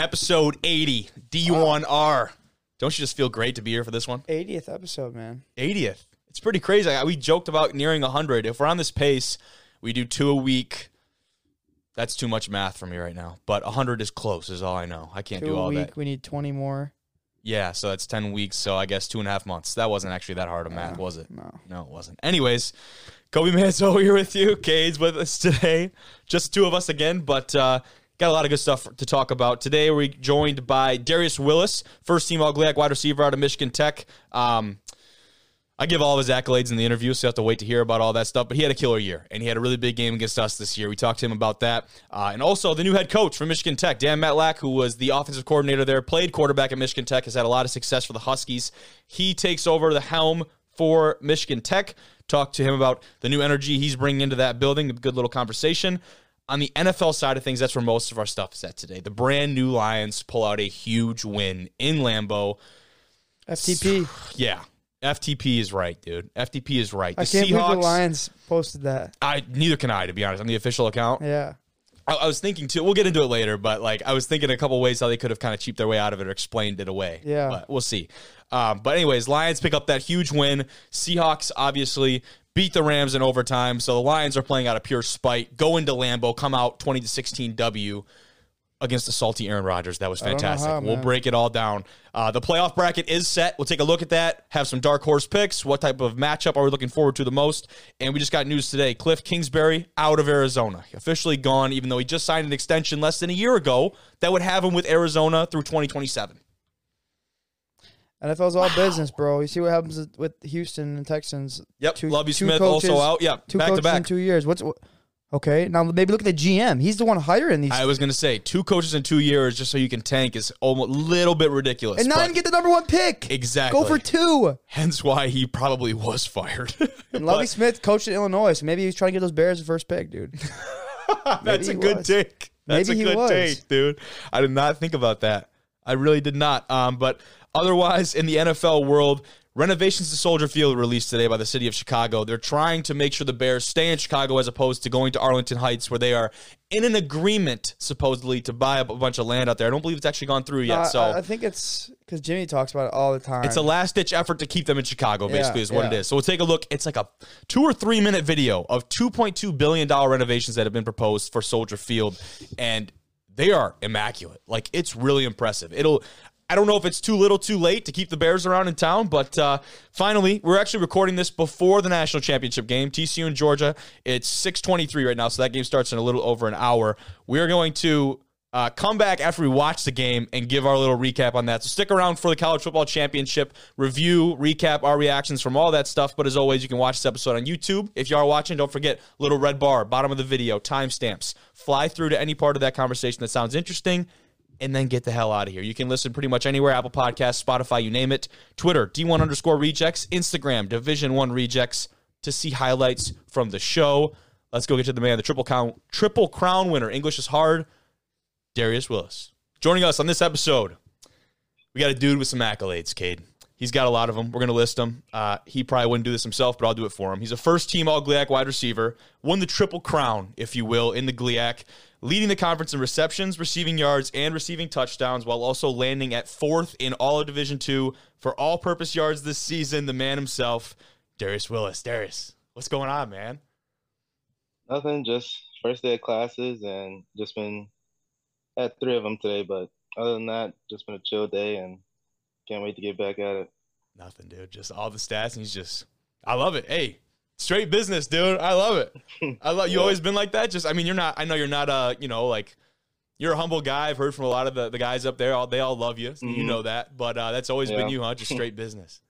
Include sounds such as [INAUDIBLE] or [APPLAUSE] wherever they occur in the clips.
episode 80, D1R. Don't you just feel great to be here for this one? 80th episode, man. 80th. It's pretty crazy. I- We joked about nearing 100. If we're on this pace, we do two a week. That's too much math for me right now. But 100 is close, is all I know. I can't Two do a all week. that. We need 20 more. Yeah, so that's 10 weeks. So I guess two and a half months. That wasn't actually that hard of math, was it? No. No, it wasn't. Anyways, Kobe Manso [LAUGHS] here with you. Cade's with us today. Just two of us again, but uh, got a lot of good stuff to talk about. Today we're joined by Darius Willis, first team All GLIAC wide receiver out of Michigan Tech. Um, I give all of his accolades in the interview, so you have to wait to hear about all that stuff. But he had a killer year, and he had a really big game against us this year. We talked to him about that. Uh, and also, the new head coach from Michigan Tech, Dan Mettlach, who was the offensive coordinator there, played quarterback at Michigan Tech, has had a lot of success for the Huskies. He takes over the helm for Michigan Tech. Talked to him about the new energy he's bringing into that building, a good little conversation. On the NFL side of things, that's where most of our stuff is at today. The brand new Lions pull out a huge win in Lambeau. FTP. [SIGHS] Yeah. FTP is right, dude. FTP is right. The I can't believe Seahawks. the Lions posted that. I neither can I, to be honest. On the official account, Yeah. I, I was thinking too. We'll get into it later, but like I was thinking a couple ways how they could have kind of cheaped their way out of it or explained it away. Yeah. but we'll see. Um, but anyways, Lions pick up that huge win. Seahawks obviously beat the Rams in overtime, so the Lions are playing out of pure spite. Go into Lambeau, come out twenty to sixteen W against the salty Aaron Rodgers. That was fantastic. how, we'll break it all down. Uh, the playoff bracket is set. We'll take a look at that. Have some dark horse picks. What type of matchup are we looking forward to the most? And we just got news today. Cliff Kingsbury out of Arizona, officially gone. Even though he just signed an extension less than a year ago, that would have him with Arizona through 2027. NFL's all business, bro. You see what happens with Houston and Texans. Yep. Two- Lovie two Smith coaches- also out. Yep. Two back coaches to in two years. What's what- okay? Now maybe look at the GM. He's the one hiring these, I was gonna say two coaches in two years just so you can tank is almost a little bit ridiculous. and not even get the number one pick. exactly Go for two. Hence why he probably was fired. [LAUGHS] And Lovie But- Smith coached in Illinois, so maybe he was trying to get those Bears the first pick, dude. [LAUGHS] [LAUGHS] That's a good was. take. That's Maybe a he good was. take, dude. I did not think about that. I really did not. Um, but otherwise, in the NFL world, renovations to Soldier Field released today by the city of Chicago. They're trying to make sure the Bears stay in Chicago as opposed to going to Arlington Heights, where they are in an agreement supposedly to buy up a bunch of land out there. I don't believe it's actually gone through yet. Uh, so I, think it's because Jimmy talks about it all the time. it's a last ditch effort to keep them in Chicago, basically, Yeah, is what it yeah. is. So we'll take a look. It's like a two or three minute video of $2.2 billion renovations that have been proposed for Soldier Field. And they are immaculate. Like, it's really impressive. It'll. I don't know if it's too little, too late to keep the Bears around in town, but uh, finally, we're actually recording this before the national championship game, TCU and Georgia. It's 6:23 right now, so that game starts in a little over an hour. We are going to uh, come back after we watch the game and give our little recap on that. So stick around for the college football championship review, recap, our reactions from all that stuff. But as always, you can watch this episode on YouTube. If you are watching, don't forget little red bar, bottom of the video, timestamps. Fly through to any part of that conversation that sounds interesting. And then get the hell out of here. You can listen pretty much anywhere Apple Podcasts, Spotify, you name it. Twitter, D1 underscore rejects. Instagram, Division 1 rejects to see highlights from the show. Let's go get to the man, the triple crown, triple crown winner. English is hard. Darius Willis. Joining us on this episode, we got a dude with some accolades, Cade. He's got a lot of them. We're going to list them. Uh, he probably wouldn't do this himself, but I'll do it for him. He's a first team All GLIAC wide receiver, won the triple crown, if you will, in the GLIAC, leading the conference in receptions, receiving yards, and receiving touchdowns, while also landing at fourth in all of Division two for all purpose yards this season. The man himself, Darius Willis. Darius, what's going on, man? Nothing, just first day of classes and just been at three of them today. But other than that, just been a chill day and can't wait to get back at it. Nothing, dude. Just all the stats, and he's just, I love it. Hey, straight business, dude. I love it. [LAUGHS] I love you. Yeah. Always been like that. Just, I mean, you're not. I know you're not. Uh, you know, like you're a humble guy. I've heard from a lot of the, the guys up there. All they all love you. So You Mhm. know that. But uh, that's always been you, huh? Just straight [LAUGHS] business.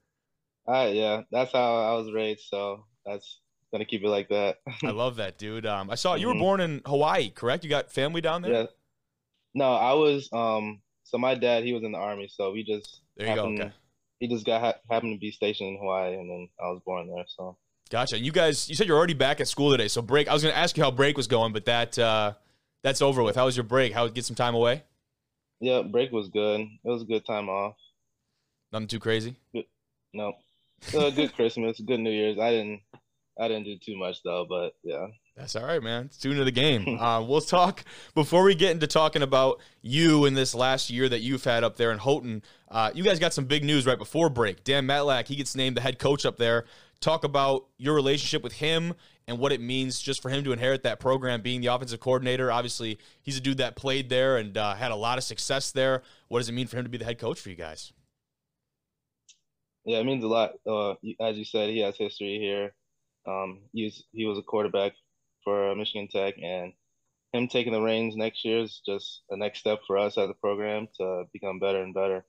All right, yeah, that's how I was raised, so that's gonna keep it like that. I [LAUGHS] love that, dude. Um, I saw you were Mhm. born in Hawaii, correct? You got family down there. Yeah. No, I was um. So my dad, he was in the army, so we just There you go. Okay. He just got ha happened to be stationed in Hawaii, and then I was born there. So Gotcha. You guys, you said you're already back at school today. So break. I was going to ask you how break was going, but that uh, that's over with. How was your break? How get some time away? yeah, break was good. It was a good time off. Nothing too crazy. Good. No, uh, good [LAUGHS] Christmas, good New Year's. I didn't, I didn't do too much though, but yeah. That's all right, man. Tune to the game. [LAUGHS] Uh, we'll talk before we get into talking about you in this last year that you've had up there in Houghton. Uh, you guys got some big news right before break. Dan Mettlach, he gets named the head coach up there. Talk about your relationship with him and what it means just for him to inherit that program, being the offensive coordinator. Obviously, he's a dude that played there and uh, had a lot of success there. What does it mean for him to be the head coach for you guys? Yeah, it means a lot. Uh, as you said, he has history here. Um, he was, he was a quarterback for Michigan Tech, and him taking the reins next year is just a next step for us as a program to become better and better.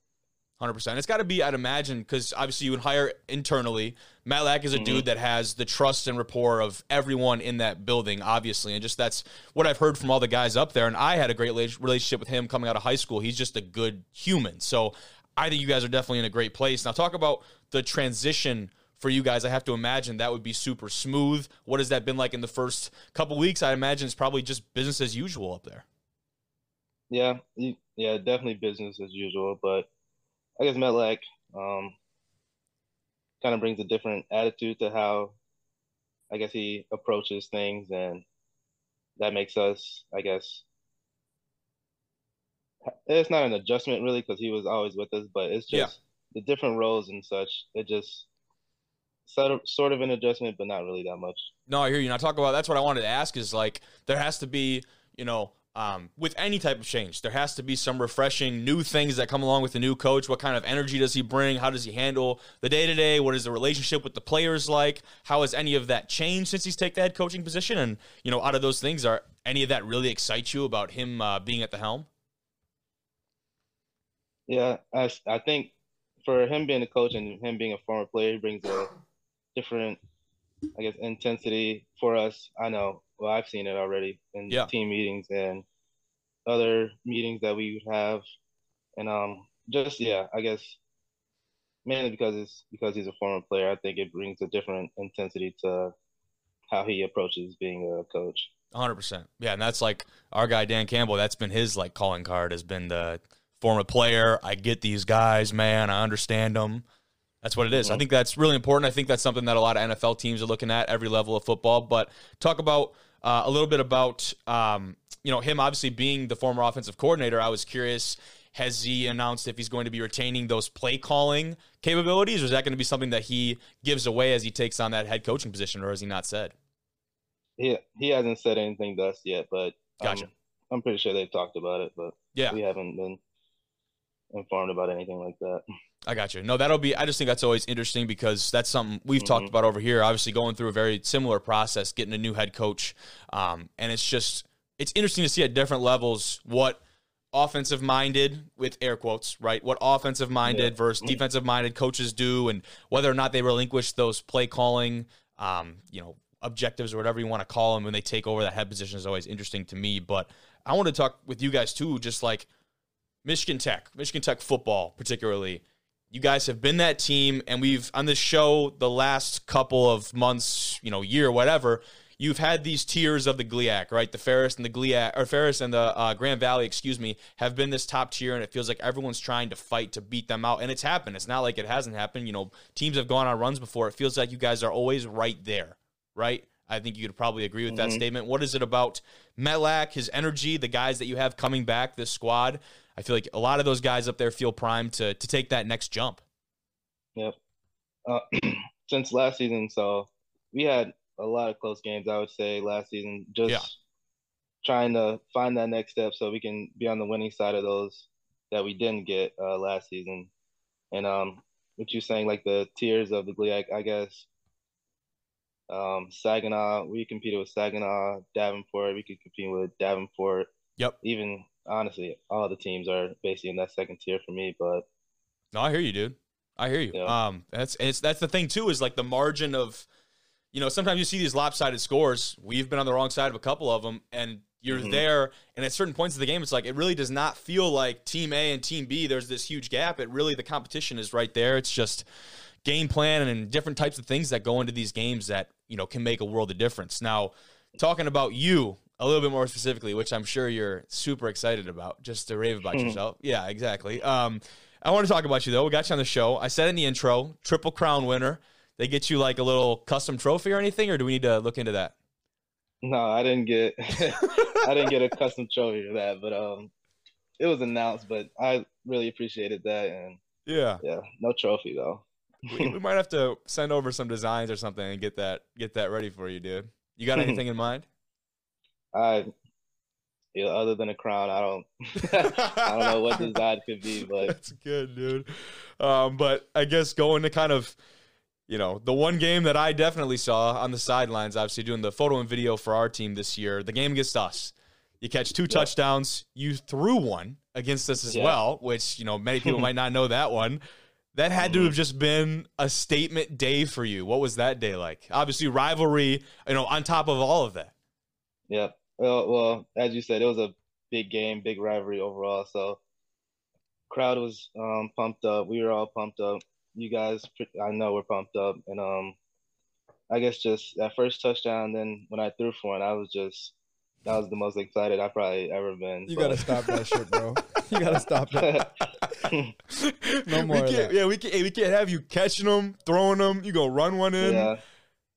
Hundred percent. It's got to be, I'd imagine, because obviously you would hire internally. Mettlach is a mm-hmm. dude that has the trust and rapport of everyone in that building, obviously, and just that's what I've heard from all the guys up there. And I had a great relationship with him coming out of high school. He's just a good human. So I think you guys are definitely in a great place. Now, talk about the transition for you guys. I have to imagine that would be super smooth. What has that been like in the first couple weeks? I imagine it's probably just business as usual up there. Yeah, yeah, definitely business as usual. But I guess Mettlach um, kind of brings a different attitude to how I guess he approaches things, and that makes us, I guess, it's not an adjustment really because he was always with us, but it's just yeah. the different roles and such. It just sort of, sort of an adjustment, but not really that much. No, I hear you. I talk about that's what I wanted to ask is like there has to be you know um, with any type of change, there has to be some refreshing new things that come along with the new coach. What kind of energy does he bring? How does he handle the day to day? What is the relationship with the players like? How has any of that changed since he's taken the head coaching position? And you know, out of those things, are any of that really excite you about him uh, being at the helm? Yeah, I, I think for him being a coach and him being a former player, he brings a different, I guess, intensity for us. I know, well, I've seen it already in yeah. team meetings and other meetings that we have, and um, just yeah, I guess mainly because it's because he's a former player. I think it brings a different intensity to how he approaches being a coach. 100%. Yeah, and that's like our guy Dan Campbell, that's been his like calling card has been the former player. I get these guys, man. I understand them. That's what it is. Mm-hmm. I think that's really important. I think that's something that a lot of NFL teams are looking at every level of football. But talk about uh, a little bit about um, you know him obviously being the former offensive coordinator. I was curious. Has he announced if he's going to be retaining those play calling capabilities, or is that going to be something that he gives away as he takes on that head coaching position, or has he not said? He he hasn't said anything to us yet, but gotcha. Um, I'm pretty sure they've talked about it, but yeah, we haven't been informed about anything like that. I got you. No, that'll be. I just think that's always interesting because that's something we've mm-hmm. talked about over here. Obviously, going through a very similar process, getting a new head coach, um, and it's just it's interesting to see at different levels what offensive minded with air quotes right what offensive minded yeah. versus defensive minded coaches do and whether or not they relinquish those play calling um, you know objectives or whatever you want to call them when they take over that head position is always interesting to me but i want to talk with you guys too just like Michigan Tech, Michigan Tech football, particularly. You guys have been that team, and we've on this show the last couple of months, you know, year, whatever. You've had these tiers of the GLIAC, right? The Ferris and the GLIAC, or Ferris and the uh, Grand Valley, excuse me, have been this top tier, and it feels like everyone's trying to fight to beat them out, and it's happened. It's not like it hasn't happened. You know, teams have gone on runs before. It feels like you guys are always right there, right? I think you could probably agree with mm-hmm. that statement. What is it about Mettlach, his energy, the guys that you have coming back, this squad, I feel like a lot of those guys up there feel primed to to take that next jump. Yep. Uh, [CLEARS THROAT] since last season, so we had a lot of close games. I would say last season, just yeah. trying to find that next step so we can be on the winning side of those that we didn't get uh, last season. And um, what you're saying, like the tiers of the GLIAC, I guess. Um, Saginaw, we competed with Saginaw, Davenport. We could compete with Davenport. Yep. Even honestly, all the teams are basically in that second tier for me. But no, I hear you, dude. I hear you. Yeah. Um, that's it's that's the thing too is like the margin of, you know, sometimes you see these lopsided scores. We've been on the wrong side of a couple of them, and you're mm-hmm. there. And at certain points of the game, it's like it really does not feel like Team A and Team B. There's this huge gap. It really the competition is right there. It's just game plan and different types of things that go into these games that you know can make a world of difference. Now, talking about you a little bit more specifically, which I'm sure you're super excited about, just to rave about hmm. yourself. Yeah, exactly. Um, I want to talk about you though. We got you on the show. I said in the intro, triple crown winner. They get you like a little custom trophy or anything, or do we need to look into that? No, I didn't get [LAUGHS] I didn't get a custom trophy for that, but um, it was announced. But I really appreciated that, and yeah, yeah, no trophy though. we, we might have to send over some designs or something and get that get that ready for you, dude. You got [LAUGHS] anything in mind? I yeah, other than a crown, I don't [LAUGHS] I don't know what design could be, [LAUGHS] but That's good, dude. Um, but I guess going to kind of, you know, the one game that I definitely saw on the sidelines, obviously doing the photo and video for our team this year, the game against us. You catch two touchdowns. You threw one against us as Yeah. well, which you know many people might [LAUGHS] not know that one. That had to have just been a statement day for you. What was that day like? Obviously, rivalry. You know, on top of all of that. yeah. Well, well, as you said, it was a big game, big rivalry overall. So crowd was um, pumped up. We were all pumped up. You guys, I know, were pumped up, and um, I guess just that first touchdown. Then when I threw for it, I was just that was the most excited I've probably ever been. You But- gotta stop that shit, bro. You gotta stop that. [LAUGHS] No more We of can't, that. yeah, we can't. hey, We can't have you catching them, throwing them. You go run one in. yeah.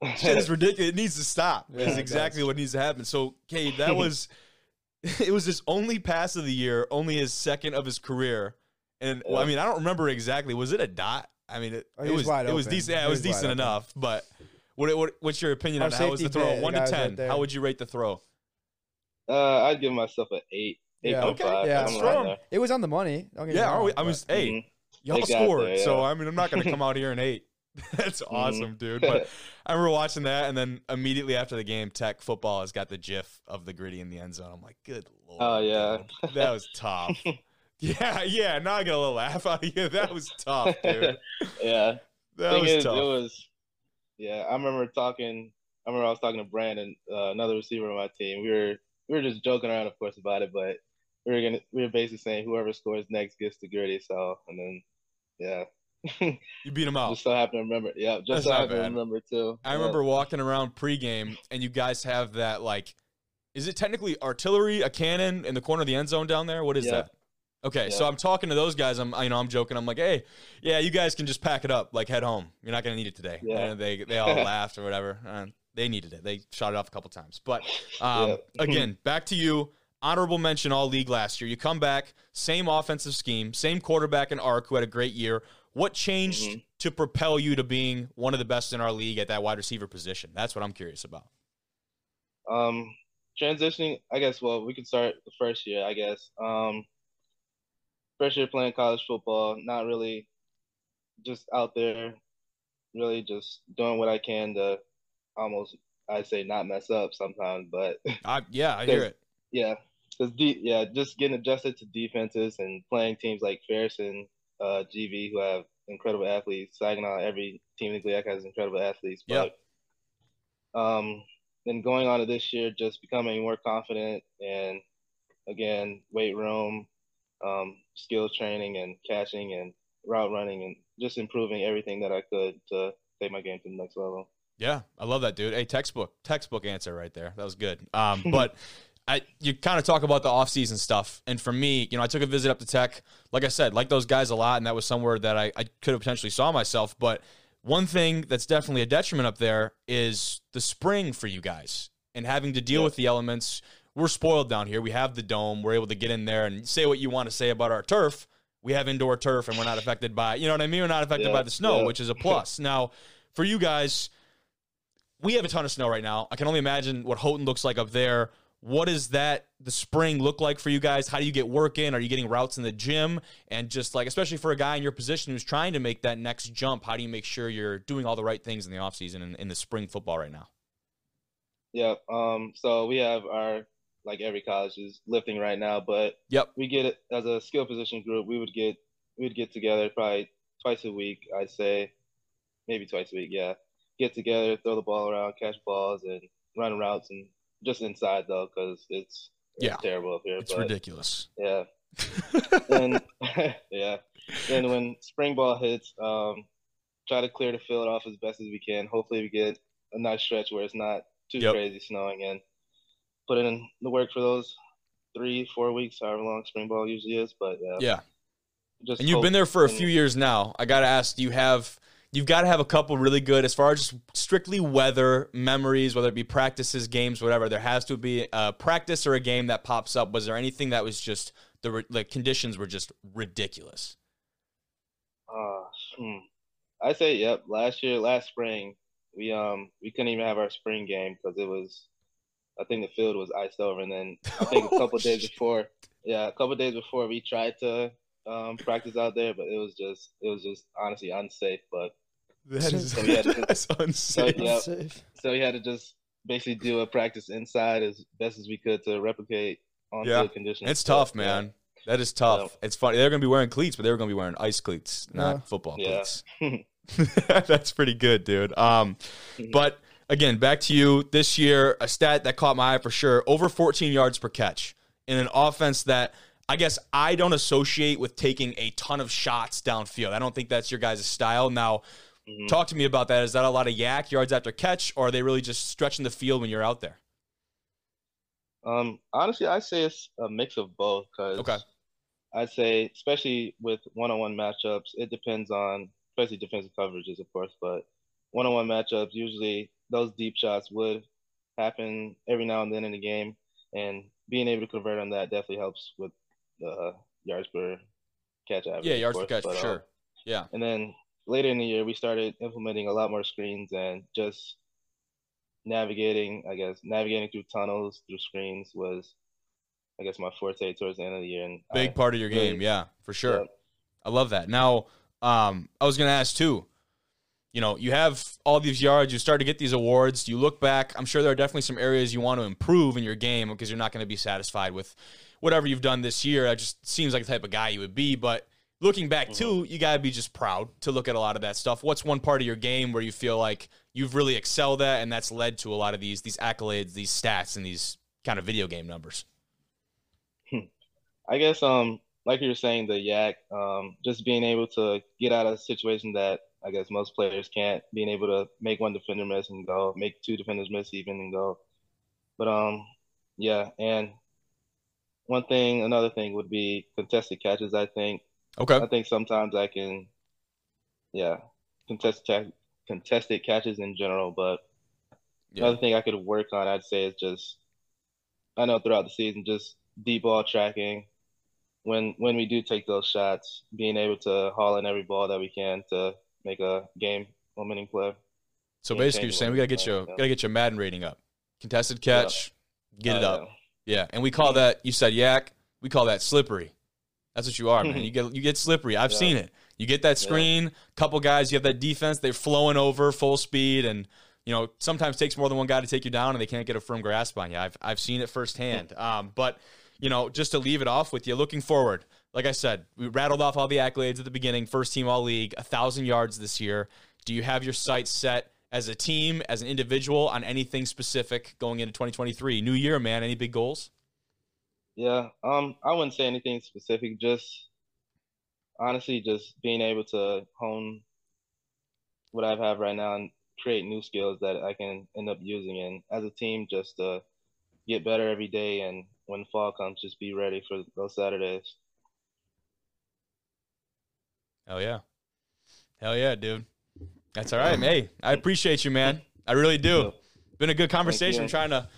[LAUGHS] Shit is ridiculous. It needs to stop. Yeah, Is exactly does. what needs to happen. So, Cade, that [LAUGHS] was [LAUGHS] it was his only pass of the year, only his second of his career. And well, I mean, I don't remember exactly. Was it a dot? I mean, it, Oh, it was was wide it was decent. Yeah, it was was wide decent open. enough. But what, what what's your opinion Our on how was the throw? bit, One to ten. right how would you rate the throw? Uh, I'd give myself an eight. Yeah. 8.5. Okay, yeah, strong. It was on the money. Don't get me Yeah, are wrong, we, I but- was. Hey, Mhm. y'all scored. there, So. I mean, I'm not going to come out here and eight. [LAUGHS] That's Mm-hmm. awesome, dude. But [LAUGHS] I remember watching that, and then immediately after the game, Tech football has got the GIF of the gritty in the end zone. I'm like, good lord. Oh, yeah. dude. that was tough. [LAUGHS] yeah, yeah. Now I get a little laugh out of you. That was tough, dude. yeah. That Thing was is, tough. it was. Yeah, I remember talking. I remember I was talking to Brandon, uh, another receiver on my team. We were we were just joking around, of course, about it, but we were gonna we were basically saying whoever scores next gets the gritty. So and then, yeah, you beat him [LAUGHS] out. just so happened to remember. Yeah, just That's so not happened to remember too. I Yeah. remember walking around pregame, and you guys have that like, is it technically artillery, a cannon in the corner of the end zone down there? What is Yeah. that? Okay, so I'm talking to those guys. I'm, you know, I'm joking. I'm like, hey, yeah, you guys can just pack it up, like head home. You're not gonna need it today. Yeah. And they they all [LAUGHS] laughed or whatever. Uh, they needed it. They shot it off a couple times. But [LAUGHS] um, Yeah. again, back to you. Honorable mention all league last year. You come back, same offensive scheme, same quarterback in Ark who had a great year. What changed Mhm. to propel you to being one of the best in our league at that wide receiver position? That's what I'm curious about. Um, transitioning, I guess. Well, we could start the first year, I guess. Um, first year playing college football, not really just out there, really just doing what I can to almost, I'd say, not mess up sometimes. But [LAUGHS] I, yeah, I hear it. yeah, because de- yeah, just getting adjusted to defenses and playing teams like Ferguson, uh, GV, who have incredible athletes. Saginaw, every team in the GLIAC has incredible athletes. Yeah. But um, then going on to this year, just becoming more confident and again, weight room, um, skill training and catching and route running and just improving everything that I could to take my game to the next level. Yeah, I love that, dude. Hey, textbook, textbook answer right there. That was good. Um, but [LAUGHS] I, you kind of talk about the offseason stuff, and for me, you know, I took a visit up to Tech. Like I said, like those guys a lot, and that was somewhere that I, I could have potentially saw myself. But one thing that's definitely a detriment up there is the spring for you guys and having to deal Yeah. with the elements. We're spoiled down here. We have the dome. We're able to get in there and say what you want to say about our turf. We have indoor turf, and we're not affected by, you know what I mean? We're not affected Yeah, by the snow, yeah. which is a [LAUGHS] plus. now, for you guys, we have a ton of snow right now. I can only imagine what Houghton looks like up there. What does that the spring look like for you guys? How do you get work in? Are you getting routes in the gym? And just like especially for a guy in your position who's trying to make that next jump, how do you make sure you're doing all the right things in the offseason and in the spring football right now? Yeah. Um. So we have our like every college is lifting right now, but Yep. we get it as a skill position group. We would get we would get together probably twice a week. I'd say maybe twice a week. Yeah. Get together, throw the ball around, catch balls, and run routes, and just inside though, because it's, it's Yeah. terrible up here. It's but, ridiculous. Yeah. [LAUGHS] then [LAUGHS] yeah. Then when spring ball hits, um, try to clear the field off as best as we can. Hopefully we get a nice stretch where it's not too Yep. crazy snowing and put in the work for those three, four weeks, however long spring ball usually is. But yeah, yeah. just And you've been there for a few years now. I got to ask, do you have you've got to have a couple really good, as far as just strictly weather memories, whether it be practices, games, whatever. There has to be a practice or a game that pops up. Was there anything that was just the the conditions were just ridiculous? Uh, hmm. I say yep. Last year, last spring, we um we couldn't even have our spring game because it was, I think the field was iced over, and then I think a [LAUGHS] couple days before, yeah, a couple days before we tried to um practice out there, but it was just it was just honestly unsafe. But that is [LAUGHS] so just, that's unsafe. So, yeah, so we had to just basically do a practice inside as best as we could to replicate on yeah. field conditions. It's tough, man. Yeah. That is tough. Yeah. It's funny. They're going to be wearing cleats, but they were going to be wearing ice cleats, not football cleats. [LAUGHS] [LAUGHS] That's pretty good, dude. Um, mm-hmm. but again, back to you. This year, a stat that caught my eye for sure: over 14 yards per catch in an offense that I guess I don't associate with taking a ton of shots downfield. I don't think that's your guys' style. Now, mm-hmm. talk to me about that. Is that a lot of YAC yards after catch, or are they really just stretching the field when you're out there? Um, honestly, I say it's a mix of both. Cause okay. I'd say, especially with one-on-one matchups, it depends on, especially defensive coverages, of course, but one-on-one matchups, usually those deep shots would happen every now and then in the game, and being able to convert on that definitely helps with the yards per catch average. Yeah, yards per catch but, for uh, sure. Yeah. And then later in the year, we started implementing a lot more screens and just navigating, I guess, navigating through tunnels, through screens was I guess my forte towards the end of the year. And big I, part of your game, yeah, for sure. Yeah. I love that. Now, um, I was gonna ask too. You know, you have all these yards. You start to get these awards. You look back. I'm sure there are definitely some areas you want to improve in your game because you're not going to be satisfied with whatever you've done this year. It just seems like the type of guy you would be. But looking back mm-hmm. too, you gotta be just proud to look at a lot of that stuff. What's one part of your game where you feel like you've really excelled at, and that's led to a lot of these these accolades, these stats, and these kind of video game numbers? I guess um like you were saying the yak, um, just being able to get out of a situation that I guess most players can't being able to make one defender miss and go make two defenders miss even and go but um yeah and one thing another thing would be contested catches I think okay I think sometimes I can yeah contested contested catches in general but yeah. another thing I could work on I'd say is just I know throughout the season just deep ball tracking when when we do take those shots, being able to haul in every ball that we can to make a game winning play. So basically, you're saying we gotta get your yeah. gotta get your Madden rating up. Contested catch, yeah. get it uh, up. Yeah, and we call that. You said yak. We call that slippery. That's what you are, man. [LAUGHS] You get you get slippery. I've seen it. You get that screen. Couple guys. You have that defense. They're flowing over full speed, and you know sometimes takes more than one guy to take you down, and they can't get a firm grasp on you. I've I've seen it firsthand. [LAUGHS] Um, but you know, just to leave it off with you, looking forward, like I said, we rattled off all the accolades at the beginning. First team all league, a thousand yards this year. Do you have your sights set as a team, as an individual, on anything specific going into 2023? New year, man. Any big goals? Yeah, um, I wouldn't say anything specific. Just honestly, just being able to hone what I have right now and create new skills that I can end up using. And as a team, just to get better every day and when fall comes, just be ready for those Saturdays. Hell yeah. Hell yeah, dude. That's all right. Hey, I appreciate you, man. I really do. Been a good conversation trying to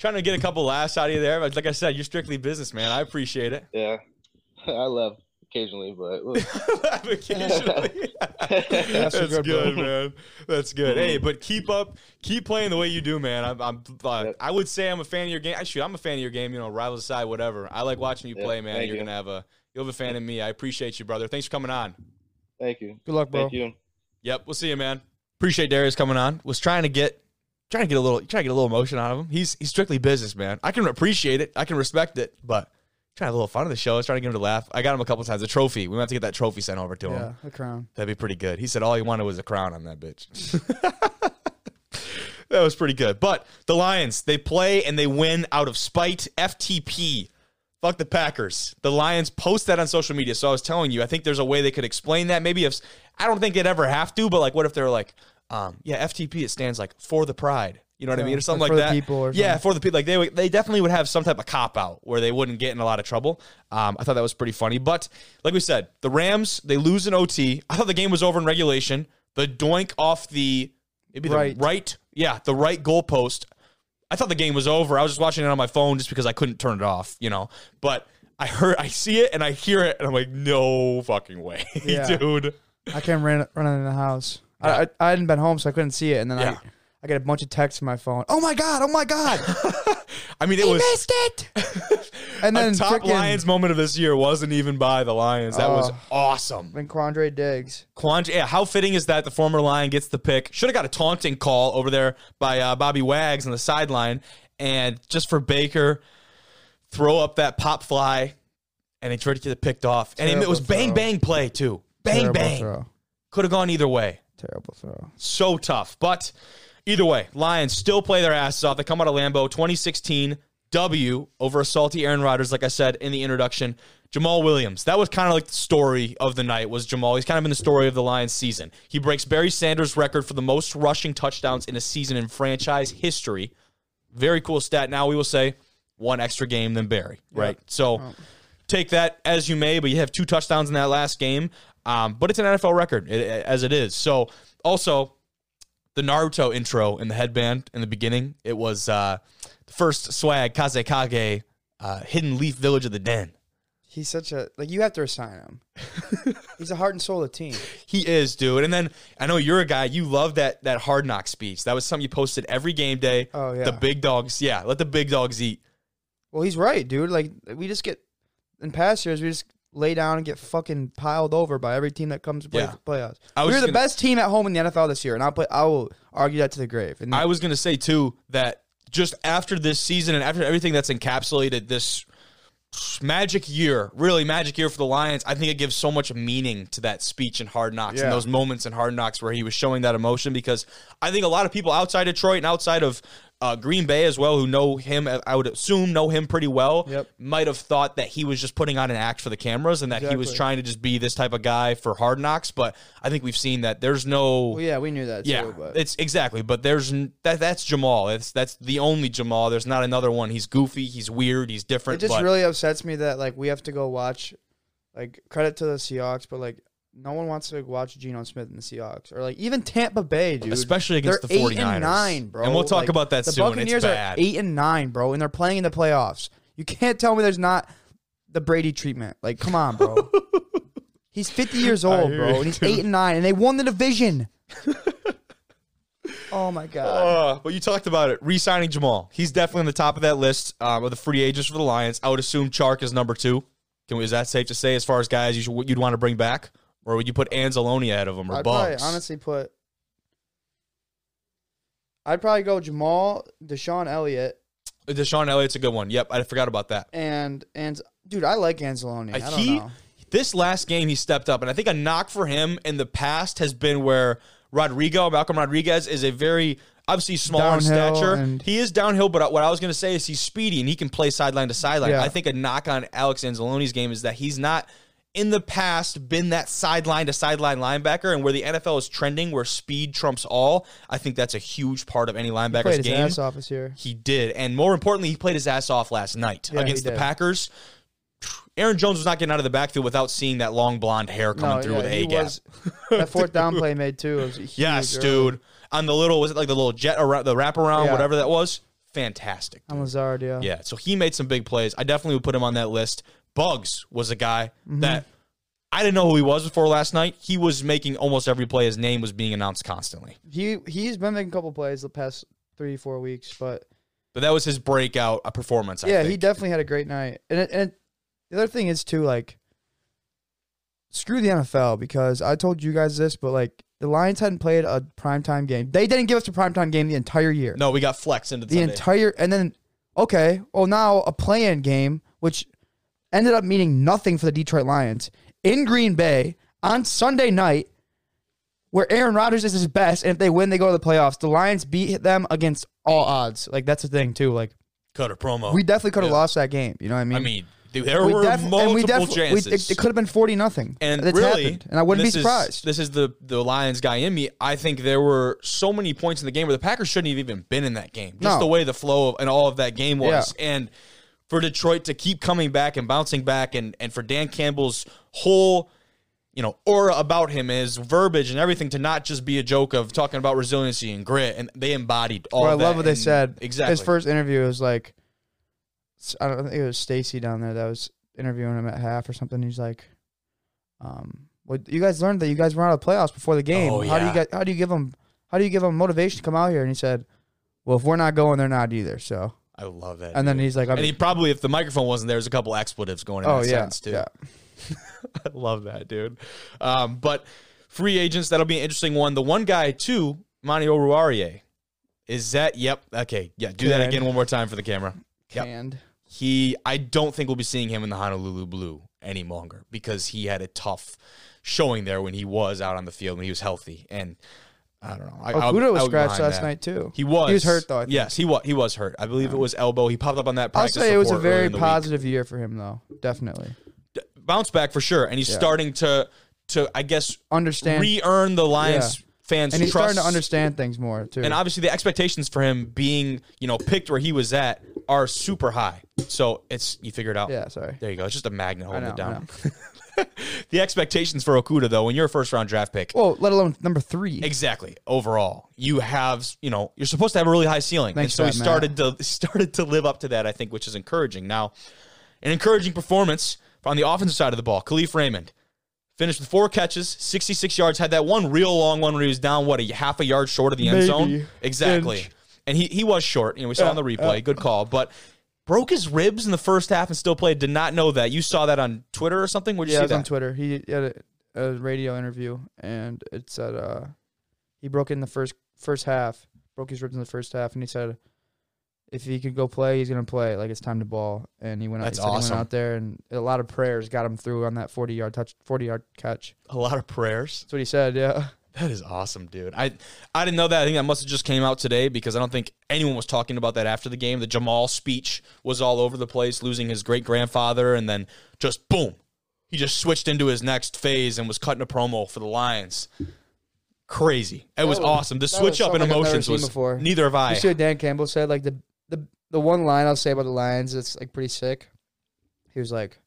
trying to get a couple laughs out of you there. But like I said, you're strictly business, man. I appreciate it. Yeah. [LAUGHS] I love occasionally, but [LAUGHS] occasionally. [LAUGHS] That's, That's good, good man. That's good. Hey, but keep up, keep playing the way you do, man. I'm, I'm uh, yep. I would say I'm a fan of your game. Actually, I'm a fan of your game. You know, rivals aside, whatever. I like watching you yep. play, man. Thank You're you. gonna have a you'll have a fan in me. I appreciate you, brother. Thanks for coming on. Thank you. Good luck, bro. Thank you. Yep, we'll see you, man. Appreciate Darius coming on. Was trying to get trying to get a little trying to get a little emotion out of him. He's he's strictly business, man. I can appreciate it. I can respect it, but trying to have a little fun of the show. I was trying to get him to laugh. I got him a couple times. A trophy. We might have to get that trophy sent over to him. Yeah, a crown. That'd be pretty good. He said all he wanted was a crown on that bitch. [LAUGHS] that was pretty good. But the Lions, they play and they win out of spite. FTP. Fuck the Packers. The Lions post that on social media. So I was telling you, I think there's a way they could explain that. Maybe if I don't think they'd ever have to, but like, what if they're like, um, yeah, FTP, it stands like for the pride. You know what yeah, I mean, or something like, like that. people, or yeah, for the people. Like they, they definitely would have some type of cop out where they wouldn't get in a lot of trouble. Um, I thought that was pretty funny. But like we said, the Rams they lose an OT. I thought the game was over in regulation. The doink off the maybe the Right. right, yeah, the right goalpost. I thought the game was over. I was just watching it on my phone just because I couldn't turn it off, you know. But I heard, I see it, and I hear it, and I'm like, no fucking way, [LAUGHS] Yeah. dude. I came run running in the house. Yeah. I, I hadn't been home, so I couldn't see it. And then Yeah. I I get a bunch of texts on my phone. Oh my god! Oh my god! [LAUGHS] I mean, it he was missed it. [LAUGHS] and then top frickin- Lions moment of this year wasn't even by the Lions. That was Oh. awesome. When Quandre Diggs. Quandre, yeah, how fitting is that? The former Lion gets the pick. Should have got a taunting call over there by uh, Bobby Wags on the sideline, and just for Baker, throw up that pop fly, and he tried to get it picked off, and it was bang throw. bang play too. Bang Terrible bang. Could have gone either way. Terrible throw. So tough. But either way, Lions still play their asses off. They come out of Lambeau 2016 W over a salty Aaron Rodgers, like I said in the introduction. Jamaal Williams. That was kind of like the story of the night was Jamaal. He's kind of been the story of the Lions season. He breaks Barry Sanders' record for the most rushing touchdowns in a season in franchise history. Very cool stat. Now we will say one extra game than Barry, right? So take that as you may, but you have two touchdowns in that last game. Um, but it's an NFL record as it is. So also the Naruto intro in the headband in the beginning, it was uh, the first swag Kazekage, uh, Hidden Leaf Village of the Den. He's such a like. You have to resign him. [LAUGHS] He's a heart and soul of the team. He is, dude. And then I know you're a guy. You love that that hard knock speech. That was something you posted every game day. Oh, yeah. The big dogs, yeah. Let the big dogs eat. Well, he's right, dude. Like we just get in past years, we just lay down and get fucking piled over by every team that comes to play Yeah. the playoffs. I was We're the gonna- best team at home in the NFL this year, and I'll play. I will argue that to the grave. And I was going to say too that just after this season and after everything that's encapsulated this magic year, really magic year for the Lions, I think it gives so much meaning to that speech in Hard Knocks and those moments in Hard Knocks where he was showing that emotion because I think a lot of people outside Detroit and outside of uh, Green Bay as well, who know him, I would assume know him pretty well, Yep. might have thought that he was just putting on an act for the cameras and that he was trying to just be this type of guy for Hard Knocks. But I think we've seen that there's no. well, yeah, we knew that. Yeah, too, but it's exactly. But there's that. That's Jamaal. That's that's the only Jamaal. There's not another one. He's goofy. He's weird. He's different. it just but really upsets me that like we have to go watch. Like credit to the Seahawks, but like no one wants to watch Geno Smith in the Seahawks or like even Tampa Bay, dude. especially against they're the 49ers. eight and nine, bro. And we'll talk Like, about that the soon. Buccaneers it's are eight and nine, bro, and they're playing in the playoffs. You can't tell me there's not the Brady treatment. Like, come on, bro. [LAUGHS] he's 50 years old, bro, and he's eight and nine, and they won the division. [LAUGHS] oh my god. Uh, but you talked about it. Re-signing Jamaal. He's definitely on the top of that list um, of the free agents for the Lions. I would assume Chark is number two. Can we, is that safe to say as far as guys you should, you'd want to bring back, or would you put Anzalone ahead of him or I'd probably Bugs? honestly put. I'd probably go Jamaal, DeShon Elliott, DeShon Elliott's a good one. Yep, I forgot about that. and and dude, I like Anzalone. I Uh, don't he know. this last game he stepped up, and I think a knock for him in the past has been where Rodrigo Malcolm Rodriguez is a very obviously smaller in Downhill stature. and- he is downhill, but what I was going to say is he's speedy and he can play sideline to sideline. Yeah. I think a knock on Alex Anzalone's game is that he's not in the past been that sideline to sideline linebacker, and where the NFL is trending, where speed trumps all. I think that's a huge part of any linebacker's Played his game. ass off this year. He did. And more importantly, he played his ass off last night Yeah, against he the did. Packers. Aaron Jones was not getting out of the backfield without seeing that long blonde hair coming through with a he gap. was- that fourth down play made too. Was huge Yes, early. dude. On the little, was it like the little jet around, the wraparound, Yeah. whatever that was? Fantastic. On Lazard, yeah. Yeah, so he made some big plays. I definitely would put him on that list. Bugs was a guy Mm-hmm. that I didn't know who he was before last night. He was making almost every play. His name was being announced constantly. He he's been making a couple plays the past three four weeks, but But that was his breakout performance. I yeah, he definitely had a great night. And it, and the other thing is too like screw the NFL because I told you guys this, but like the Lions hadn't played a primetime game. They didn't give us a primetime game the entire year. No, we got flex into the Sunday. entire and then okay, well now a play-in game which ended up meaning nothing for the Detroit Lions in Green Bay on Sunday night where Aaron Rodgers is his best and if they win they go to the playoffs. The Lions beat them against all odds. Like that's the thing too. Like Cut a promo. we definitely could have Yeah. lost that game, you know what I mean? I mean, dude, there we were def- multiple we definitely chances. we- it, it could have been 40 nothing. and it's really, happened. And I wouldn't be this is- surprised. this is the the Lions guy in me. I think there were so many points in the game where the Packers shouldn't have even been in that game. Just No. the way the flow of, and all of that game was, and for Detroit to keep coming back and bouncing back, and and for Dan Campbell's whole you know aura about him, his verbiage and everything, to not just be a joke of talking about resiliency and grit, and they embodied all. Well, I love what they said. Exactly. His first interview was like, I don't think it was Stacy down there that was interviewing him at half or something. He's like, um, well, you guys learned that you guys were out of the playoffs before the game. Oh, How do you yeah. get? How do you give them? How do you give them motivation to come out here? And he said, well, if we're not going, they're not either. So, I love that. and then he's like, I'm, and he probably, if the microphone wasn't there, there's a couple expletives going in oh that yeah, sentence too. yeah. [LAUGHS] I love that, dude. Um, but free agents, that'll be an interesting one. The one guy too, Amani Oruwariye. Is that yep? Okay, yeah. Do that again one more time for the camera. Yep. Canned. He, I don't think we'll be seeing him in the Honolulu Blue any longer because he had a tough showing there when he was out on the field when he was healthy. And I don't know. I, oh, Okudah was I'll scratched last that. night too. He was. He was hurt though. I think. Yes, he was. He was hurt. I believe it was elbow. He popped up on that. I'll say it was a very the week. positive year for him though. Definitely D- bounce back for sure, and he's Yeah. starting to to I guess understand, re-earn the Lions fans' and he's trust. starting to understand things more too. And obviously, the expectations for him being you know picked where he was at are super high. So it's you figure it out. yeah, sorry. There you go. It's just a magnet holding know, it down. [LAUGHS] [LAUGHS] the expectations for Okudah though, when you're a first round draft pick, Well, let alone number three. Exactly. Overall, you have you know you're supposed to have a really high ceiling, Thanks and so for he that, started to [LAUGHS] started to live up to that. I think, which is encouraging. Now, an encouraging performance on the offensive side of the ball. Kalif Raymond finished with four catches, 66 yards. Had that one real long one where he was down what a half a yard short of the end Maybe. zone. Exactly. Inch. And he he was short. You know, we saw on the replay. Good call, but. Broke his ribs in the first half and still played. Did not know that. You saw that on Twitter or something. Where'd you yeah, see was that? on Twitter. He had a, a radio interview, and it said uh, he broke in the first first half, broke his ribs in the first half, and he said if he could go play, he's gonna play. Like it's time to ball, and he went. That's out, he He awesome. went out there, and a lot of prayers got him through on that forty yard touch, forty yard catch. A lot of prayers. That's what he said. Yeah, That is awesome, dude. I I didn't know that. I think that must have just came out today because I don't think anyone was talking about that after the game. The Jamaal speech was all over the place, losing his great grandfather, and then just boom, he just switched into his next phase and was cutting a promo for the Lions. Crazy. It was, was- awesome. The switch was up in emotions seen was before. neither have I. you see what Dan Campbell said? Like the the the one line I'll say about the Lions, it's like pretty sick. He was like,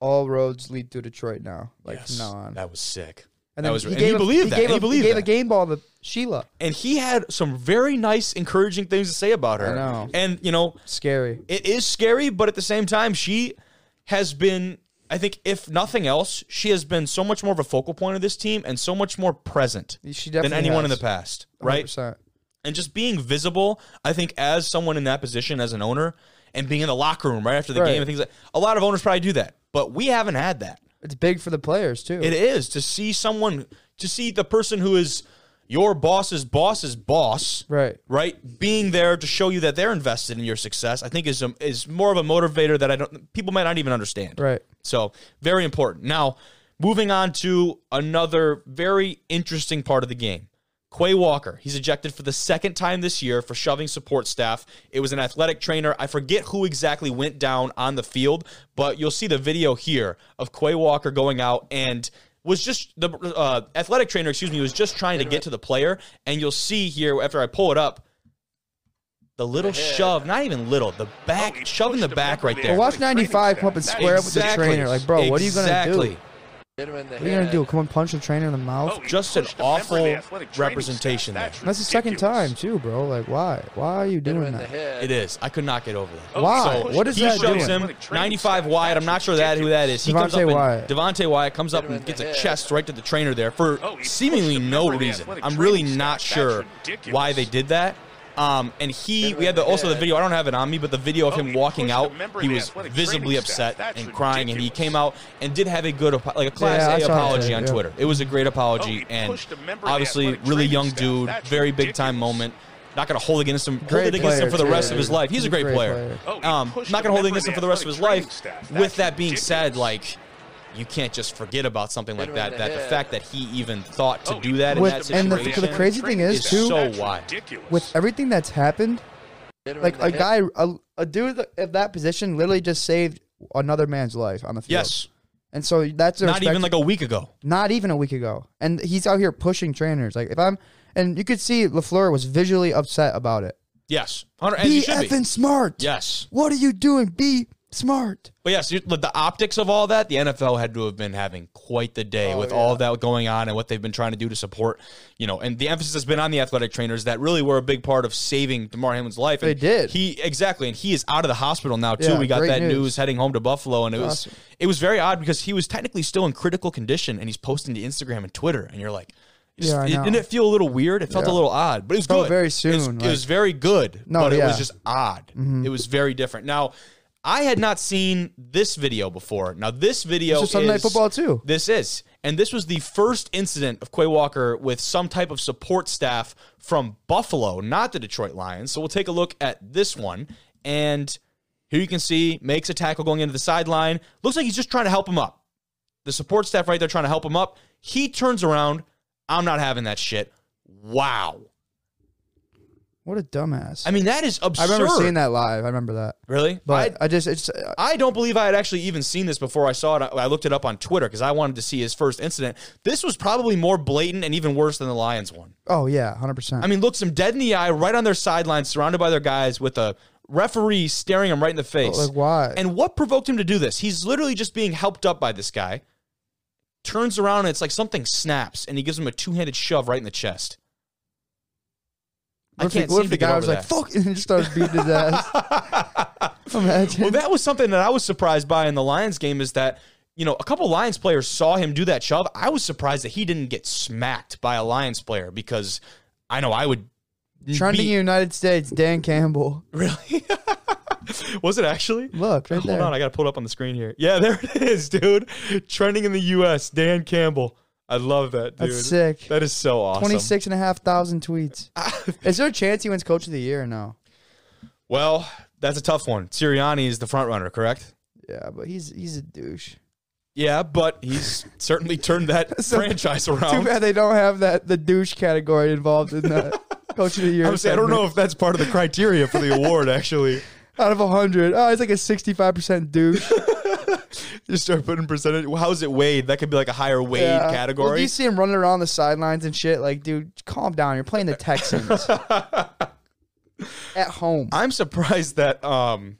"All roads lead through Detroit now." Like Yes, from now on. That was sick. And that then was- he and gave he a- believed he that. Gave He a, believed he gave that. a game ball to Sheila. And he had some very nice, encouraging things to say about her. I know. And you know, Scary. it is scary, but at the same time, she has been, I think, if nothing else, she has been so much more of a focal point of this team and so much more present than anyone in the past, right? 100%. And just being visible, I think, as someone in that position as an owner and being in the locker room right after the Right. game and things like a lot of owners probably do that, but we haven't had that. It's big for the players too. It is to see someone, to see the person who is your boss's boss's boss, Right. right? Being there to show you that they're invested in your success, I think is a, is more of a motivator that I don't people might not even understand. Right. So very important. Now, moving on to another very interesting part of the game. Quay Walker, he's ejected for the second time this year for shoving support staff. It was an athletic trainer. I forget who exactly went down on the field, but you'll see the video here of Quay Walker going out and was just the uh, athletic trainer, excuse me, was just trying to get to the player. And you'll see here after I pull it up, the little shove, not even little, the back, shove in the back right there. But watch 95 come up and square up with the trainer. Like, bro, what are you gonna do? What are you gonna do? Come and punch the trainer in the mouth? Oh, just an awful representation there. That's the second time too, bro. Like, why? Why are you doing that? It is. I could not get over that. Why? So What is he that shoves doing? him 95 wide. I'm not sure that who that is. He comes Devonte up and Wyatt. Devonte Wyatt comes up and gets a chest right to the trainer there for Oh, seemingly no member of the reason. I'm really not sure why they did that. Um, and he, we had the, also the video. I don't have it on me, but the video of Oh, him walking out, he was visibly upset and crying, and he came out and did have a good, like a class A apology on. Twitter. It was a great Oh, apology, and pushed a member of the obviously, really young dude, very big time moment. Not going to hold against him. Hold Great it against him for the too, rest of his life. He's a great, great player. player. Oh, Um, not going to hold it against him for the rest of his life. With that being said, like you can't just forget about something like that. That the fact that he even thought to Oh, do that in With- that and the- the crazy thing is, is too, so why. ridiculous. With everything that's happened, like a guy, a, a dude of that position, literally just saved another man's life on the field. Yes, and so that's a not even like a week ago. not even a week ago, and he's out here pushing trainers. Like if I'm, and you could see LaFleur was visually upset about it. Yes, Hunter, as Be you be. effing smart. Yes, What are you doing? Be Smart. But yes, the optics of all that, the NFL had to have been having quite the day Oh, with yeah. all that going on and what they've been trying to do to support, you know, and the emphasis has been on the athletic trainers that really were a big part of saving Damar Hamlin's life. They And did. He exactly, and he is out of the hospital now too. Yeah, we got that news. news. heading home to Buffalo, and it was it was very odd because he was technically still in critical condition, and he's posting to Instagram and Twitter, and you're like. Yeah, it- didn't it feel a little weird? It felt a little odd, but it was Felt good. very It was- soon, It was, very good, No, but it was just odd. Mm-hmm. It was very different. Now, I had not seen this video before. Now, this video It's just Sunday Night Football, too. This is, and this was the first incident of Quay Walker with some type of support staff from Buffalo, not the Detroit Lions. So we'll take a look at this one, and here you can see makes a tackle going into the sideline. Looks like he's just trying to help him up. The support staff right there trying to help him up. He turns around. I'm not having that shit. Wow. What a dumbass. I mean, that is absurd. I remember seeing that live. I remember that. Really? But I, I, just it's uh, I don't believe I had actually even seen this before I saw it. I looked it up on Twitter because I wanted to see his first incident. This was probably more blatant and even worse than the Lions one. oh yeah, hundred percent. I mean, looks him dead in the eye, right on their sideline, surrounded by their guys with a referee staring him right in the face. like why? And what provoked him to do this? He's literally just being helped up by this guy. Turns around and it's like something snaps, and he gives him a two-handed shove right in the chest. I what if, can't the, what if the guy was like that. fuck and just started beating his ass? [LAUGHS] Imagine. Well, that was something that I was surprised by in the Lions game is that, you know, a couple Lions players saw him do that shove. I was surprised that he didn't get smacked by a Lions player because I know I would. Trending be- United States, Dan Campbell. [LAUGHS] Really? [LAUGHS] was it actually? Look right Hold there. on, I got to pull it up on the screen here. Yeah, there it is, dude. Trending in the U.S., Dan Campbell. I love that, dude. That's sick. That is so awesome. 26 and a half thousand tweets. [LAUGHS] Is there a chance he wins Coach of the Year or no? Well, that's a tough one. Sirianni is the front runner, correct? Yeah, but he's he's a douche. Yeah, but he's [LAUGHS] certainly turned that [LAUGHS] So- franchise around. Too bad they don't have that the douche category involved in that Coach of the Year. I, saying, I don't know if that's part of the criteria for the award, actually. out of hundred. Oh, it's like a sixty-five percent douche. Just start putting percentage. Well, how's it weighed? That could be like a higher weight Yeah. Category. do you see him running around the sidelines and shit? Like, dude, calm down. You're playing the Texans [LAUGHS] at home. I'm surprised that um,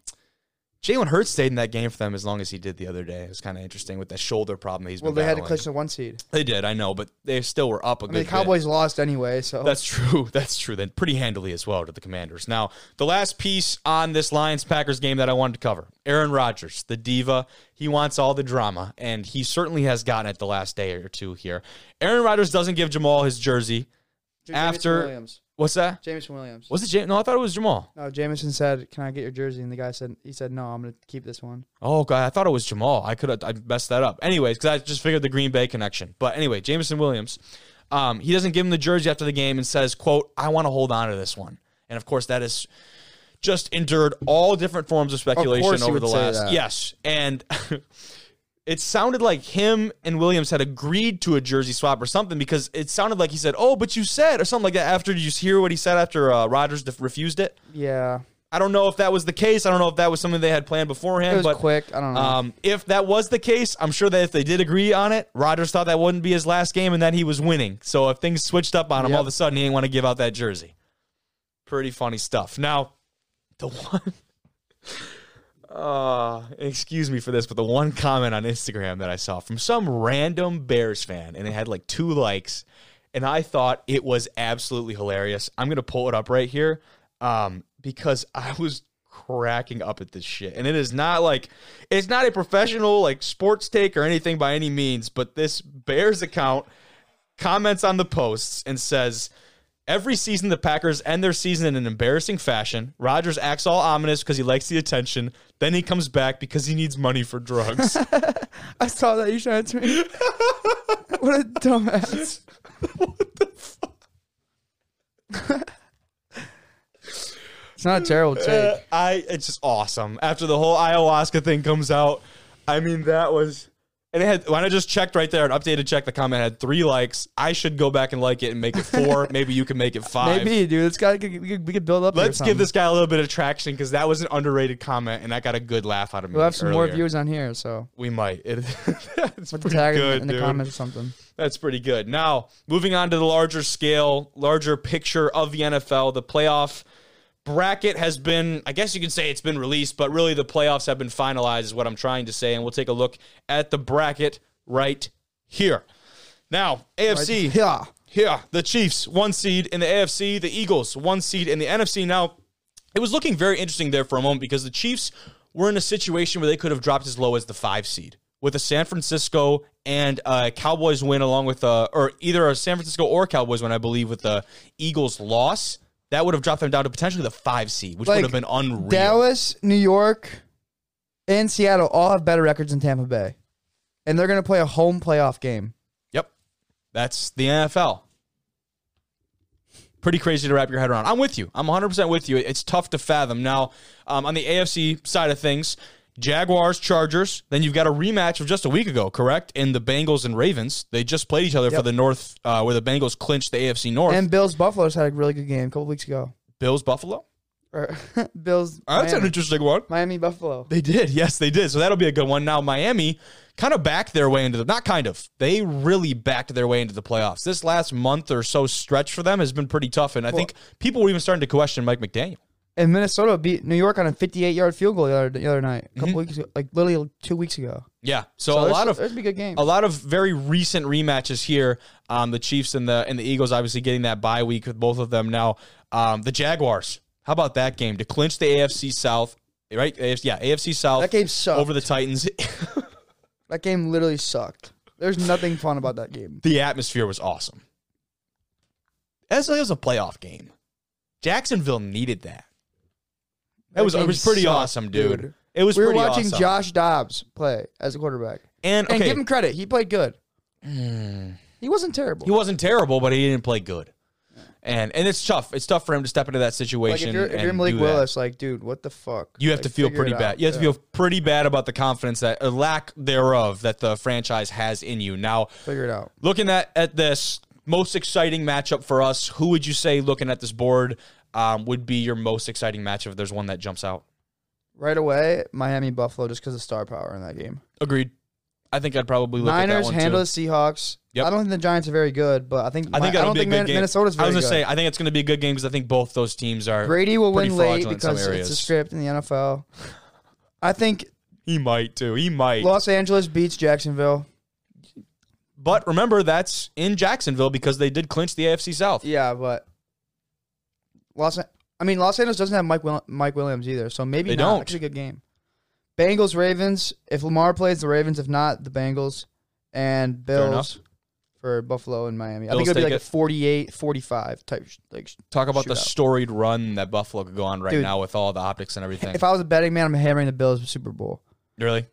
Jalen Hurts stayed in that game for them as long as he did the other day. It was kind of interesting with that shoulder problem he's Well, been Well, they had to battling. clinch the one seed. They did, I know, but they still were up a I good mean, the bit. Cowboys lost anyway, so That's true. [LAUGHS] That's true. Then pretty handily as well to the Commanders. Now, the last piece on this Lions Packers game that I wanted to cover Aaron Rodgers, the diva. He wants all the drama, and he certainly has gotten it the last day or two here. Aaron Rodgers doesn't give Jamaal his jersey. After- Williams. What's that? Jameson Williams. Was it James? No, I thought it was Jamaal. No, Jameson said, "Can I get your jersey?" And the guy said, "He said no. I'm gonna keep this one." Oh god, I thought it was Jamaal. I could have I messed that up. Anyways, because I just figured the Green Bay connection. But anyway, Jameson Williams, um, he doesn't give him the jersey after the game and says, "quote I want to hold on to this one." And of course, that is just endured all different forms of speculation he over the last. Yes, and. [LAUGHS] It sounded like him and Williams had agreed to a jersey swap or something because it sounded like he said, "Oh, but you said" or something like that. After did you hear what he said after uh, Rodgers def- refused it? Yeah, I don't know if that was the case. I don't know if that was something they had planned beforehand. it was but quick. I don't know. um, if that was the case, I'm sure that if they did agree on it, Rodgers thought that wouldn't be his last game and that he was winning. So if things switched up on him, Yep. all of a sudden he didn't want to give out that jersey. Pretty funny stuff. Now, the [LAUGHS] one. Uh, excuse me for this, but the one comment on Instagram that I saw from some random Bears fan, and it had like two likes, and I thought it was absolutely hilarious. I'm gonna pull it up right here, um, because I was cracking up at this shit, and it is not like it's not a professional like sports take or anything by any means, but this Bears account comments on the posts and says. Every season, the Packers end their season in an embarrassing fashion. Rodgers acts all ominous because he likes the attention. Then he comes back because he needs money for drugs. [LAUGHS] I saw that you it to me. [LAUGHS] what a dumbass. What the fuck? it's not a terrible Uh, take. I it's just awesome. After the whole ayahuasca thing comes out, I mean that was and it had when I just checked right there, an updated check, the comment had three likes. I should go back and like it and make it four. [LAUGHS] Maybe you can make it five. Maybe, dude. This guy we could, we could build up. Let's give this guy a little bit of traction because that was an underrated comment and that got a good laugh out of me. We'll have some more views on here, so We might. It, it's [LAUGHS] put the pretty tag in, good, in the dude. comments or something. That's pretty good. Now, moving on to the larger scale, larger picture of the NFL, the playoff bracket has been, I guess you could say it's been released, but really the playoffs have been finalized, is what I'm trying to say. And we'll take a look at the bracket right here. Now, AFC. Right. Yeah. Here, the Chiefs, one seed in the AFC, the Eagles, one seed in the NFC. Now, it was looking very interesting there for a moment because the Chiefs were in a situation where they could have dropped as low as the five seed with a San Francisco and a Cowboys win, along with a, or either a San Francisco or Cowboys win, I believe, with the Eagles loss. That would have dropped them down to potentially the five seed, which Like, would have been unreal. Dallas, New York, and Seattle all have better records than Tampa Bay. And they're going to play a home playoff game. Yep. That's the NFL. Pretty crazy to wrap your head around. I'm with you. I'm 100% with you. It's tough to fathom. Now, um, on the AFC side of things, Jaguars, Chargers, then you've got a rematch of just a week ago, correct? In the Bengals and Ravens. They just played each other for the North, uh, where the Bengals clinched the AFC North. And Bills Buffalo's had a really good game a couple weeks ago. Bills, Buffalo. Or [LAUGHS] Bills Oh, that's an interesting one. Miami Buffalo. They did. Yes, they did. So that'll be a good one. Now, Miami kind of backed their way into the, not kind of, they really backed their way into the playoffs. This last month or so stretch for them has been pretty tough. And I think people were even starting to question Mike McDaniel. And Minnesota beat New York on a 58 yard field goal the other, the other night, a Mm-hmm. couple weeks ago, like literally two weeks ago. Yeah. So, So a lot of there's be good games. a lot of very recent rematches here. Um, the Chiefs and the and the Eagles obviously getting that bye week with both of them now. Um, the Jaguars. How about that game to clinch the AFC South? Right? AFC, yeah, AFC South. That game sucked. over the Titans. [LAUGHS] That game literally sucked. There's nothing fun about that game. the atmosphere was awesome. As it was a playoff game. Jacksonville needed that. That was it was pretty sucked, awesome, dude. dude. It was we were watching awesome. Josh Dobbs play as a quarterback. and And give him credit. He played good. Hmm. He wasn't terrible. he wasn't terrible, but he didn't play good. And and it's tough. It's tough for him to step into that like situation. if you're, if you're Malik. Willis, like, dude, what the fuck? You have Like, to feel pretty bad. out. You have to feel pretty bad about the confidence that or lack thereof that the franchise has in you. Now, figure it out. looking at at this most exciting matchup for us, who would you say looking at this board um, would be your most exciting matchup if there's one that jumps out? Right away, Miami Buffalo just because of star power in that game. Agreed. I think I'd probably look at that Niners one handle the Seahawks. Yep. I don't think the Giants are very good, but I think I think I don't think good Min- game. Minnesota's I very was gonna good. say I think it's gonna be a good game because I think both those teams are. Brady will win late fraudulent in some because it's a script in the NFL. [LAUGHS] I think He might too. He might. Los Angeles beats Jacksonville. But remember, that's in Jacksonville because they did clinch the AFC South. Yeah, but Los. I mean, Los Angeles doesn't have Mike Will- Mike Williams either, so maybe They not. don't. It's a good game. Bengals Ravens. If Lamar plays, the Ravens. If not, the Bengals and Bills for Buffalo and Miami. I think it would be like it. a 48-45 type. Like Talk about the storied run that Buffalo could go on right Dude. now with all the optics and everything. If I was a betting man, I'm hammering the Bills for Super Bowl. really?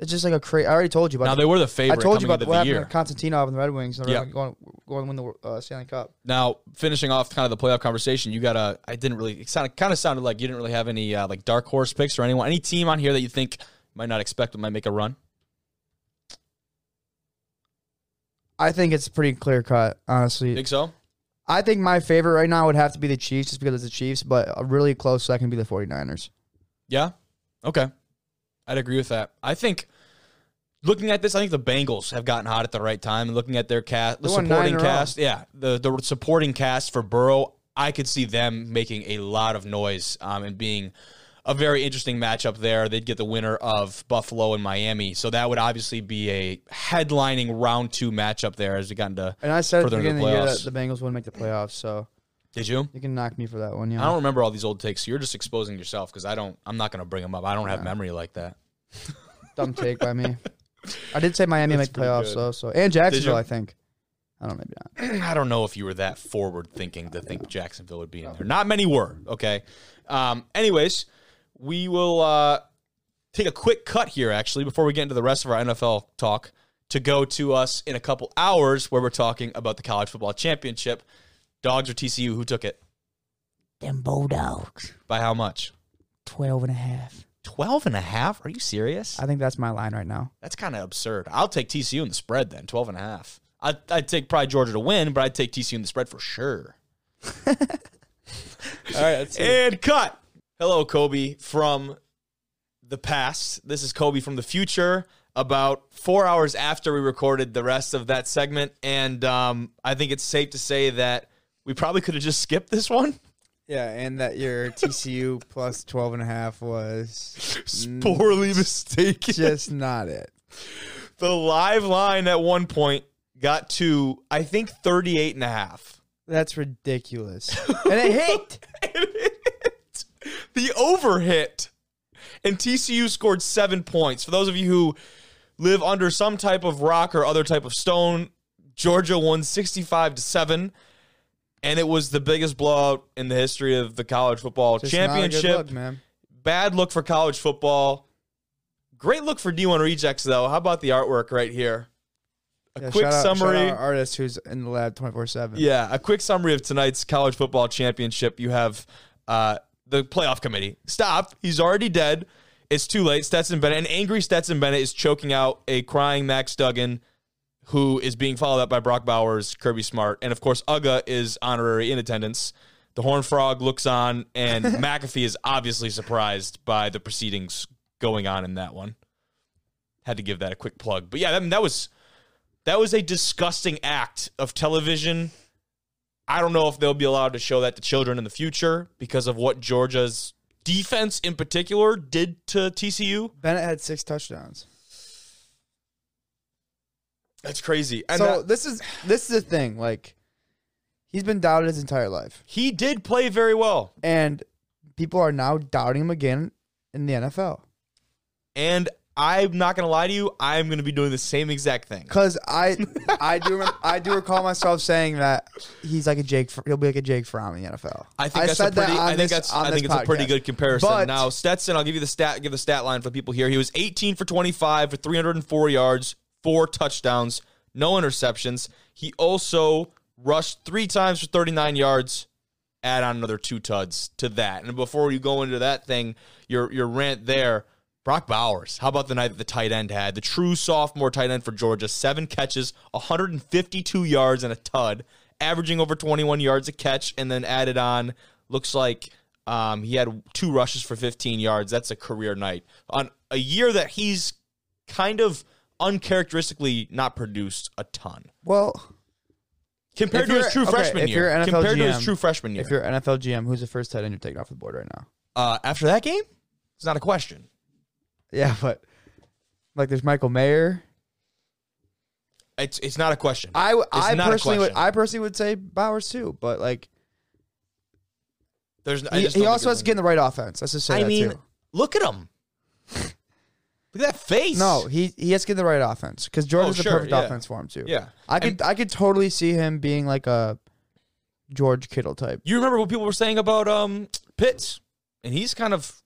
It's just like a crazy. I already told you about. Now they were the favorite. I told you about into what the happened to Konstantinov and the Red Wings. And they're Yeah. going going to win the uh, Stanley Cup. Now, finishing off kind of the playoff conversation, you got a. I didn't really. It sounded kind of sounded like you didn't really have any uh, like dark horse picks or anyone, any team on here that you think might not expect might make a run. I think it's pretty clear cut. Honestly, Think so? I think my favorite right now would have to be the Chiefs just because it's the Chiefs, but a really close second would be the 49ers. Yeah. Okay. I'd agree with that. I think looking at this, I think the Bengals have gotten hot at the right time. And looking at their cast, the They won nine supporting in a row. cast, yeah, the the supporting cast for Burrow, I could see them making a lot of noise um, and being a very interesting matchup there. They'd get the winner of Buffalo and Miami, so that would obviously be a headlining round two matchup there as we got into. And I said at the beginning of the the year that the Bengals wouldn't make the playoffs, so Did you? you can knock me for that one. Yeah, I don't remember all these old takes. You're just exposing yourself because I don't. I'm not going to bring them up. I don't have memory like that. [LAUGHS] dumb take by me. [LAUGHS] I did say Miami That's make playoffs, pretty though. So and Jacksonville. I think. I don't know, maybe not. [CLEARS THROAT] I don't know if you were that forward thinking to think Jacksonville would be in there. Not many were. Okay. Um, anyways, we will uh, take a quick cut here, actually, before we get into the rest of our NFL talk, to go to us in a couple hours where we're talking about the college football championship. Dogs or TCU? Who took it? Them Bulldogs, By how much? 12 and a half. 12 and a half? Are you serious? I think that's my line right now. That's kind of absurd. I'll take TCU in the spread then, 12 and a half. I'd, I'd take probably Georgia to win, but I'd take TCU in the spread for sure. [LAUGHS] All right, And cut. Hello, Kobe from the past. This is Kobe from the future. About four hours after we recorded the rest of that segment, and um, I think it's safe to say that we probably could have just skipped this one. Yeah, and that your TCU plus 12 and a half was poorly mistaken. just not it. The live line at one point got to, I think, 38 and a half. That's ridiculous. and it hit. [LAUGHS] it hit. The over hit. And TCU scored seven points. For those of you who live under some type of rock or other type of stone, Georgia won 65 to 7 and it was the biggest blowout in the history of the college football Just not a good championship. look, man. Bad look for college football. Great look for D1 Rejects though. How about the artwork right here? A Yeah, quick out- summary. artist who's in the lab 24 7. Yeah, a quick summary of tonight's college football championship. You have uh, the playoff committee. Stop. He's already dead. It's too late. Stetson Bennett, an angry Stetson Bennett, is choking out a crying Max Duggan, who is being followed up by Brock Bowers, Kirby Smart, and of course Uga is honorary in attendance. The Horn Frog looks on, and [LAUGHS] McAfee is obviously surprised by the proceedings going on in that one. Had to give that a quick plug, but yeah, that, that was that was a disgusting act of television. I don't know if they'll be allowed to show that to children in the future because of what Georgia's defense in particular did to TCU. Bennett had six touchdowns. That's crazy. And so that- this is this is the thing. Like, he's been doubted his entire life, he did play very well. and people are now doubting him again in the NFL. And I'm not going to lie to you, I'm going to be doing the same exact thing. Because I, [LAUGHS] I do, remember, I do recall myself saying that he's like a Jake. He'll be like a Jake Fromm in the NFL. I think that's a that pretty. on I think this- that's. I think it's a pretty good comparison. But- now Stetson, I'll give you the stat. Give the stat line for people here. He was 18 for 25 for 304 yards, four touchdowns, no interceptions. He also rushed three times for 39 yards. Add on another two tuds to that. And before you go into that thing, your your rant there. Brock Bowers. How about the night that the tight end had? The true sophomore tight end for Georgia, seven catches, 152 yards and a tud, averaging over 21 yards a catch, and then added on, looks like um, he had two rushes for 15 yards. That's a career night. On a year that he's kind of uncharacteristically not produced a ton. Well, Compared If to his you're- true okay, freshman if year. you're an NFL Compared to his GM, true freshman year. if you're an NFL GM, who's the first tight end you're taking off the board right now? Uh, after that game, it's not a question. Yeah, but like there's Michael Mayer. It's it's not a question. I It's I not a personally would question. I personally would say Bowers too, but like There's. I he, just he don't think also has there's to get in the right offense. Let's just say I that mean, too. look at him. [LAUGHS] Look at that face. No, he he has to get the right offense because Georgia's Oh, the sure, perfect yeah. offense for him too. Yeah. I could I could totally see him being like a George Kittle type. You remember what people were saying about um Pitts, and he's kind of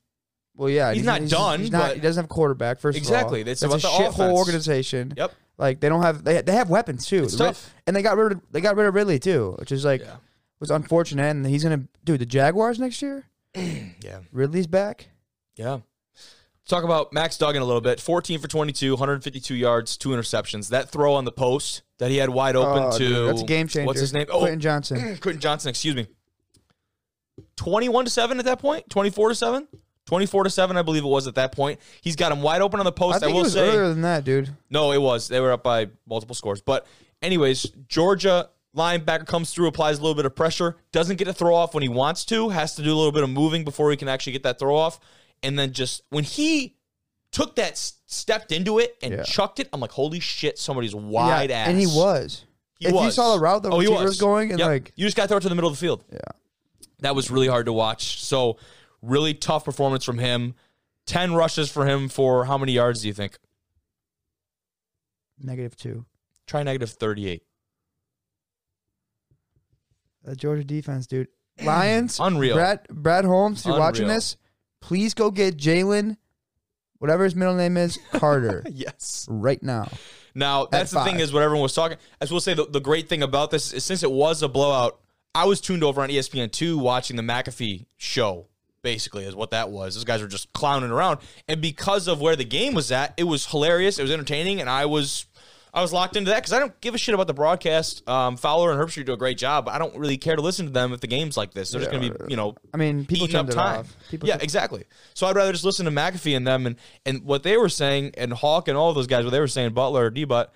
Well, yeah, He's not done, He's not, but- he doesn't have a quarterback. First Exactly, of all, it's that's a about the shithole offense. organization. yep. Like they don't have they they have weapons too. It's The Rid- tough. and they got rid of they got rid of Ridley too, which is like Yeah. was unfortunate. And he's gonna dude the Jaguars next year. [CLEARS THROAT] Yeah. Ridley's back. Yeah. Talk about Max Duggan a little bit. 14 for 22, 152 yards, two interceptions. That throw on the post that he had wide open Oh, to dude, that's a game changer. What's his name? Oh, Quentin Johnston. [CLEARS THROAT] Quentin Johnston, excuse me. 21 to 7 at that point? 24 to 7? 24 to 7, I believe it was at that point. He's got him wide open on the post. I I, will it was say. earlier than that, dude. No, it was. They were up by multiple scores. But, anyways, Georgia linebacker comes through, applies a little bit of pressure, doesn't get a throw off when he wants to, has to do a little bit of moving before he can actually get that throw off. And then just when he took that, stepped into it and Yeah. chucked it, I'm like, holy shit, somebody's wide yeah, ass. and he was. He if you saw the route the Oh, he was. was going, and Yep. like you just got to throw it to the middle of the field. yeah, That was really hard to watch. So, really tough performance from him. 10 rushes for him for how many yards do you think? negative two. Try negative 38. That Georgia defense, dude. Lions, [CLEARS THROAT] Unreal. Brad Brad Holmes, you're watching this, please go get Jalen, whatever his middle name is, Carter, [LAUGHS] yes. right now. Now that's the thing is what everyone was talking. As we'll say, the, the great thing about this is since it was a blowout, I was tuned over on E ESPN two watching the McAfee show. Basically, is what that was. Those guys were just clowning around, and because of where the game was at, it was hilarious. It was entertaining, and I was, I was locked into that because I don't give a shit about the broadcast. Um, Fowler and Herbstreit do a great job. But I don't really care to listen to them if the game's like this. They're just going to be, you know, I mean, people eating up time. yeah, took- exactly. So I'd rather just listen to McAfee and them and and what they were saying and Hawk and all those guys what they were saying Butler or D Butt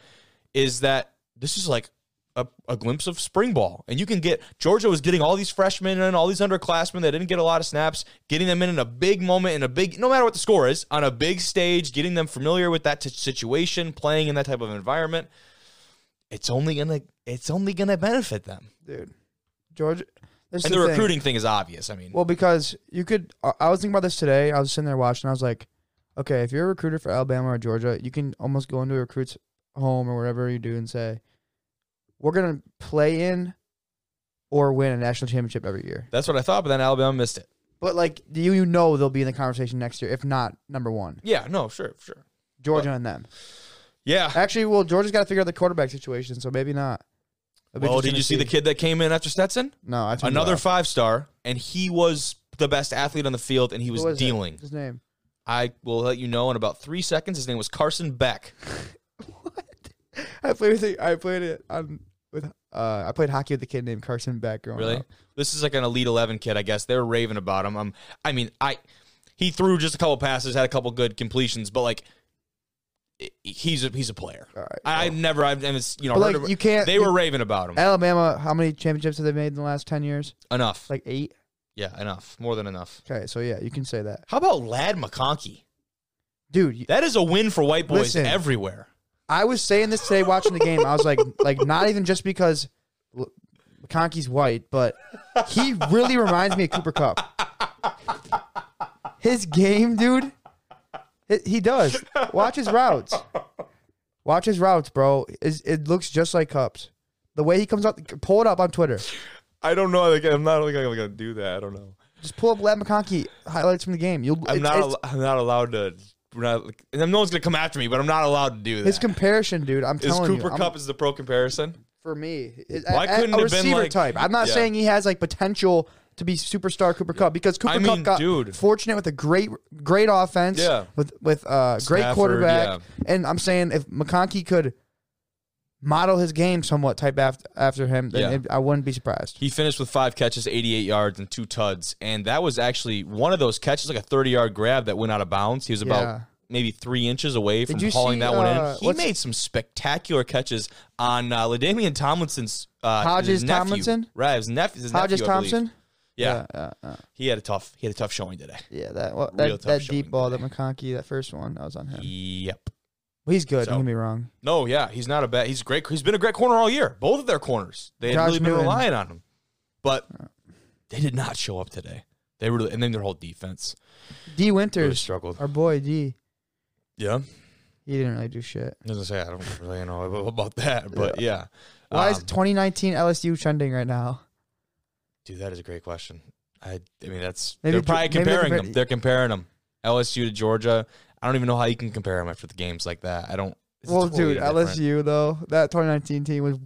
is that this is like a, a, glimpse of spring ball. And you can get Georgia was getting all these freshmen and all these underclassmen that didn't get a lot of snaps, getting them in in a big moment, in a big, no matter what the score is, on a big stage, getting them familiar with that t- situation, playing in that type of environment. It's only gonna, it's only gonna benefit them, dude. Georgia. And the, the recruiting thing is obvious. I mean, well, because you could. I was thinking about this today. I was sitting there watching. I was like, okay, if you're a recruiter for Alabama or Georgia, you can almost go into a recruit's home or whatever you do and say, we're gonna play in or win a national championship every year. That's what I thought, but then Alabama missed it. But like, do you know they'll be in the conversation next year, if not number one? Yeah, no, sure, sure. Georgia and them. Yeah, actually, well, Georgia's got to figure out the quarterback situation, so maybe not. Well, did you see. see. the kid that came in after Stetson? No, I another five star, and he was the best athlete on the field, and he was, was dealing. It? His name? I will let you know in about three seconds. His name was Carson Beck. [LAUGHS] I played with I played it on with uh, I played hockey with a kid named Carson Beck. really? Up. This is like an elite eleven kid, I guess. They're raving about him. Um, I mean, I he threw just a couple passes, had a couple good completions, but like he's a he's a player. All right, I, have never I've and it's you know like, you can't. They were raving about him. Alabama, how many championships have they made in the last ten years? Enough. Like eight. Yeah, enough. More than enough. Okay, so yeah, you can say that. How about Ladd McConkey? Dude, that is a win for white boys listen, everywhere. I was saying this today watching the game. I was like, like not even just because McConkey's white, but he really reminds me of Cooper Kupp. His game, dude. It, he does. Watch his routes. Watch his routes, bro. It, it looks just like Kupp's. The way he comes up, pull it up on Twitter. I don't know. I'm not like gonna do that. I don't know. Just pull up Ladd McConkey highlights from the game. You'll. I'm not. Al- I'm not allowed to. Not, and no one's gonna come after me, but I'm not allowed to do that. His comparison, dude. I'm is telling Cooper you. Kupp is the pro comparison for me. Why couldn't a, a receiver like, type? I'm not yeah. saying he has like potential to be superstar Cooper Kupp because Cooper I mean, Kupp got dude. fortunate with a great great offense, yeah. with with uh, great quarterback, yeah. and I'm saying if McConkey could model his game somewhat type after after him, then yeah. it, I wouldn't be surprised. He finished with five catches, 88 yards, and two tuds, and that was actually one of those catches, like a 30 yard grab that went out of bounds. He was about. Yeah. Maybe three inches away from hauling see, that one uh, in. He made some spectacular catches on uh, LaDainian Tomlinson's uh, Hodges nephew. Tomlinson. Right, his, nephew, his Hodges nephew, Thompson. Yeah. Yeah, yeah, he had a tough he had a tough showing today. Yeah, that well, that, that deep ball, today. that McConkey, that first one, that was on him. Yep. Well, he's good. So, don't get me wrong. No, yeah, he's not a bad. He's great. He's been a great corner all year. Both of their corners, they had really been Newton. relying on him, but they did not show up today. They really, and then their whole defense. D Winters really struggled. Our boy D. Yeah. He didn't really do shit. As I say, I don't really know about that, but yeah. yeah. Why um, is 2019 LSU trending right now? Dude, that is a great question. I, I mean, that's maybe, they're probably comparing they're them. They're comparing them. LSU to Georgia. I don't even know how you can compare them after the games like that. I don't. Well, totally dude, different. LSU though that 2019 team was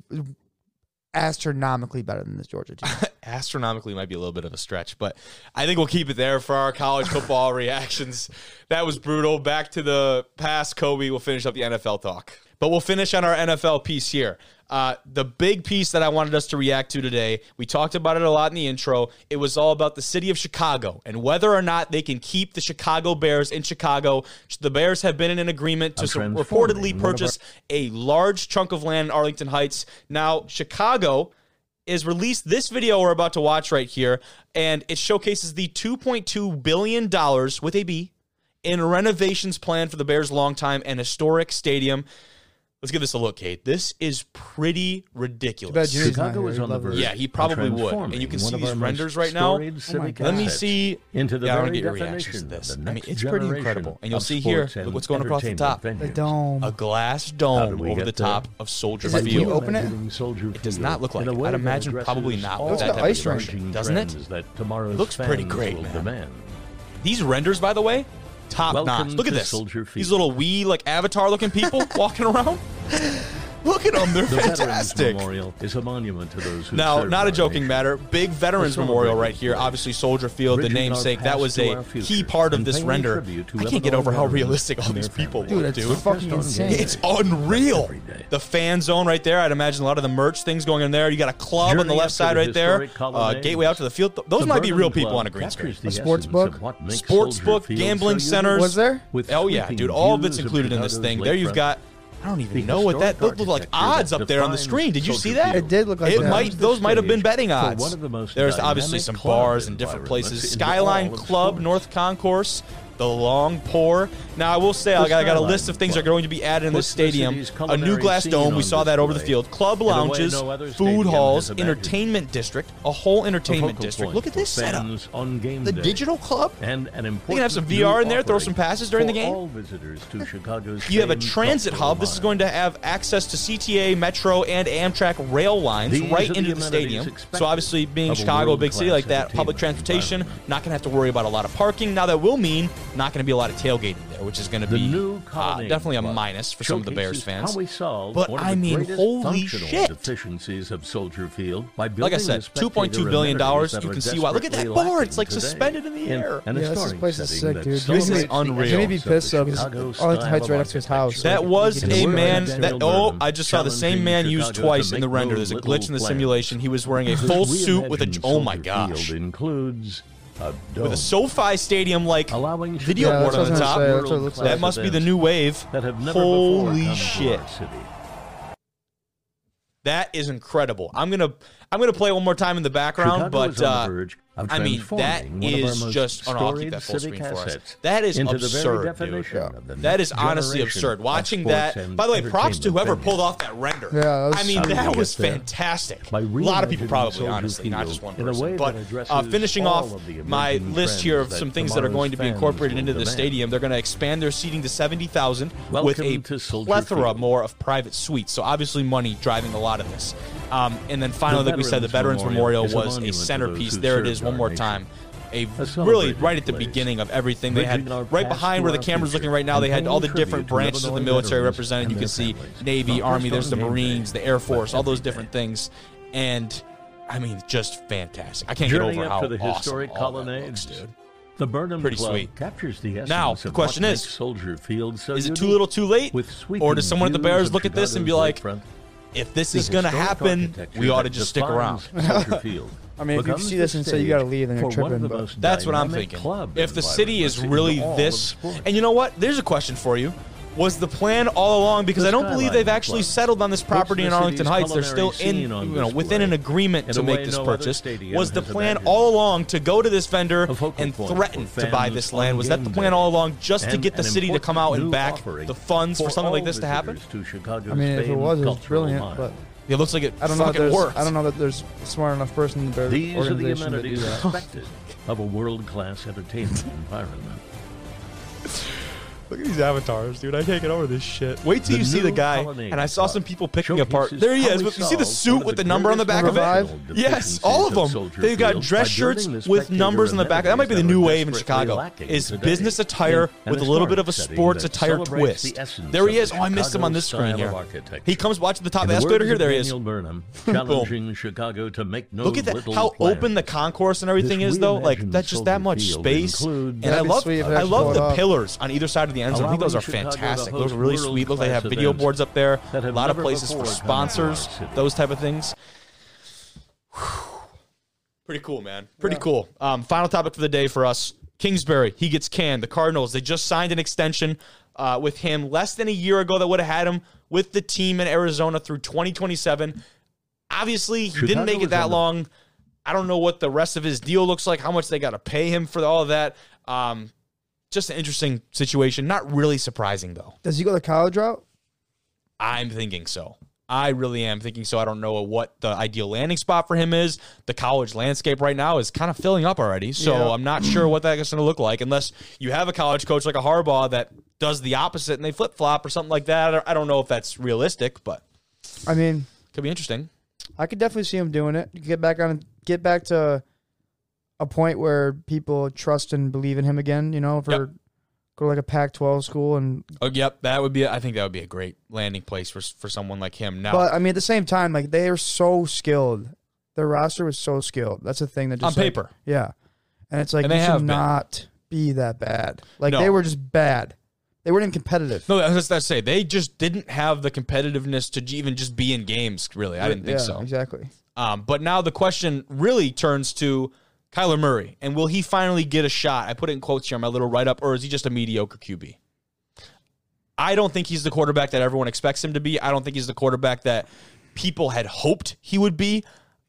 astronomically better than this Georgia team. [LAUGHS] astronomically might be a little bit of a stretch, but I think we'll keep it there for our college football [LAUGHS] reactions. That was brutal. Back to the past, Kobe. We'll finish up the NFL talk. But we'll finish on our NFL piece here. Uh, the big piece that I wanted us to react to today, we talked about it a lot in the intro. It was all about the city of Chicago and whether or not they can keep the Chicago Bears in Chicago. The Bears have been in an agreement to reportedly purchase a large chunk of land in Arlington Heights. Now, Chicago is released this video we're about to watch right here, and it showcases the $2.2 billion with a B in renovations plan for the Bears' longtime and historic stadium. Let's give this a look, Kate. This is pretty ridiculous. Chicago is on the verge. Yeah, he probably would. And you can see these renders right now. Oh Let me see. Into the yeah, I want to get your reactions to this. I mean, it's pretty incredible. And you'll see here, look what's going across the top. The dome. A glass dome over the top of Soldier is it, Field. Can you open it? It does not look like it. I'd imagine probably not with that type ice of rink, doesn't it? It looks pretty great, man. These renders, by the way, top Welcome notch. Look at this. These little wee, like avatar looking people [LAUGHS] walking around. Look at them; they're the fantastic. Veterans Memorial is a monument to those who now, not a joking nation. matter. Big Veterans Memorial right here. Obviously, Soldier Field, the namesake. That was a key part of this render. I can't get over how realistic all these people dude, look, dude. fucking insane. It's unreal. The fan zone right there. I'd imagine a lot of the merch things going in there. You got a club Journey on the left side right there. Uh, gateway out to the field. Those the might be real people on a green screen. A sports book, sports book, gambling centers. Was there? Oh yeah, dude. All of it's included in this thing. There you've got I don't even the know what that those look like odds up there on the screen. Did you see that? It did look like it that. might. Those might have been betting odds. One of the most There's obviously some bars in different places. Skyline Club, North Concourse, the long pour. Now I will say I got, I got a list of things that are going to be added in this stadium. A new glass dome. We saw that over the field. Club lounges, food halls, entertainment district, a whole entertainment district. Look at this setup. the digital club. And an important. You can have some VR in there. Throw some passes during the game. All visitors to Chicago's. You have a transit hub. This is going to have access to CTA, Metro, and Amtrak rail lines These right into the, the stadium. So obviously, being Chicago, a big city like that, public transportation, not going to have to worry about a lot of parking. Now that will mean not going to be a lot of tailgating there, which is going to be uh, definitely a minus for some of the Bears fans. but I mean, holy shit! Deficiencies of Soldier Field by like I said, two point two billion dollars. You can see why. Look at that bar; it's like suspended in the air. And yeah, this place is sick, dude. This is unreal. Jimmy be pissed off. Oh, Arlington Heights right next to his house. That was a man. That oh, I just saw the same man used twice in the render. There's a glitch in the simulation. He was wearing a full suit with a. Oh my gosh! Includes with a SoFi Stadium like Allowing video yeah, board on the top. Say, that must be the new wave. That have never Holy shit! That is incredible. I'm gonna I'm gonna play one more time in the background, Chicago but. I mean, that is just. Oh, no, I'll keep that full screen for us. That is absurd. That is honestly absurd. Watching that. By the way, props to whoever pulled off that render. Yeah, I mean, that was fantastic. A lot of people probably, honestly, not just one person. But uh, finishing off my list here of some things that are going to be incorporated into the stadium, they're going to expand their seating to seventy thousand with a plethora more of private suites. So obviously, money driving a lot of this. Um, and then finally, like we said, the Veterans Memorial was a centerpiece. There it is one more time. A really right at the beginning of everything. They had right behind where the camera's looking right now they had all the different branches of the military represented you can see navy army there's the marines the air force all those different things. And i mean just fantastic. I can't get over how the historic awesome colonnades. looks, dude. The Burnham Pretty Club sweet. captures the essence now, the question is, Soldier Field so is it too little too late? or does someone at the Bears look at this and be like, if this is going to happen, we ought to just stick around. [LAUGHS] I mean, if you see this and say you got to leave, then you're tripping. That's what I'm thinking. If the city is really this, and you know what? There's a question for you was the plan all along because I don't believe they've actually settled on this property in Arlington Heights. They're still in, you know, within an agreement to make this purchase. Was the plan all along to go to this vendor and threaten to buy this land? Was that the plan all along just to get the city to come out and back the funds for something like this to happen? To I mean, if it was, it's was brilliant, but. It looks like it I don't know fucking works. I don't know that there's a smart enough person in the These are the amenities expected of a world-class entertainment [LAUGHS] environment. Look at these avatars, dude. I can't get over this shit. Wait till the you see the guy. And I saw some people picking apart. There he is. You see the suit with the, number on the back of it? Yes, all of them. They've got dress shirts with numbers on the back. That might be the new wave in Chicago. Is business attire with a little bit of a sports attire twist. There he is. Oh, I missed him on this screen here. He comes watching the top the escalator here. There he is. Burnham, [LAUGHS] challenging Chicago to make no Look at that. How open the concourse and everything this is, though. Like that's just that much space. And I love, I love the pillars on either side of the the end zone. I think those are fantastic. Those are really sweet. Look, they have video boards up there. A lot of places for sponsors, those type of things. Pretty cool, man. Pretty yeah. cool. Um, final topic for the day for us Kingsbury, he gets canned. The Cardinals, they just signed an extension uh, with him less than a year ago that would have had him with the team in Arizona through 2027. Obviously, he Should didn't make it that long. I don't know what the rest of his deal looks like, how much they got to pay him for all of that. Um, just an interesting situation. Not really surprising though. Does he go the college route? I'm thinking so. I really am thinking so. I don't know what the ideal landing spot for him is. The college landscape right now is kind of filling up already. So yeah. I'm not sure what that's going to look like unless you have a college coach like a Harbaugh that does the opposite and they flip flop or something like that. I don't know if that's realistic, but I mean, could be interesting. I could definitely see him doing it. Get back on, get back to a point where people trust and believe in him again. You know, for yep. go to like a Pac-12 school and oh, yep, that would be. I think that would be a great landing place for for someone like him. Now, but I mean, at the same time, like they are so skilled. Their roster was so skilled. That's the thing that just on like, paper, yeah. And it's like and they should not be that bad. Like no. they were just bad. They weren't even competitive. No, that's that's say they just didn't have the competitiveness to even just be in games. Really, I didn't think yeah, so. Exactly. Um, but now the question really turns to Kyler Murray, and will he finally get a shot? I put it in quotes here on my little write up, or is he just a mediocre QB? I don't think he's the quarterback that everyone expects him to be. I don't think he's the quarterback that people had hoped he would be.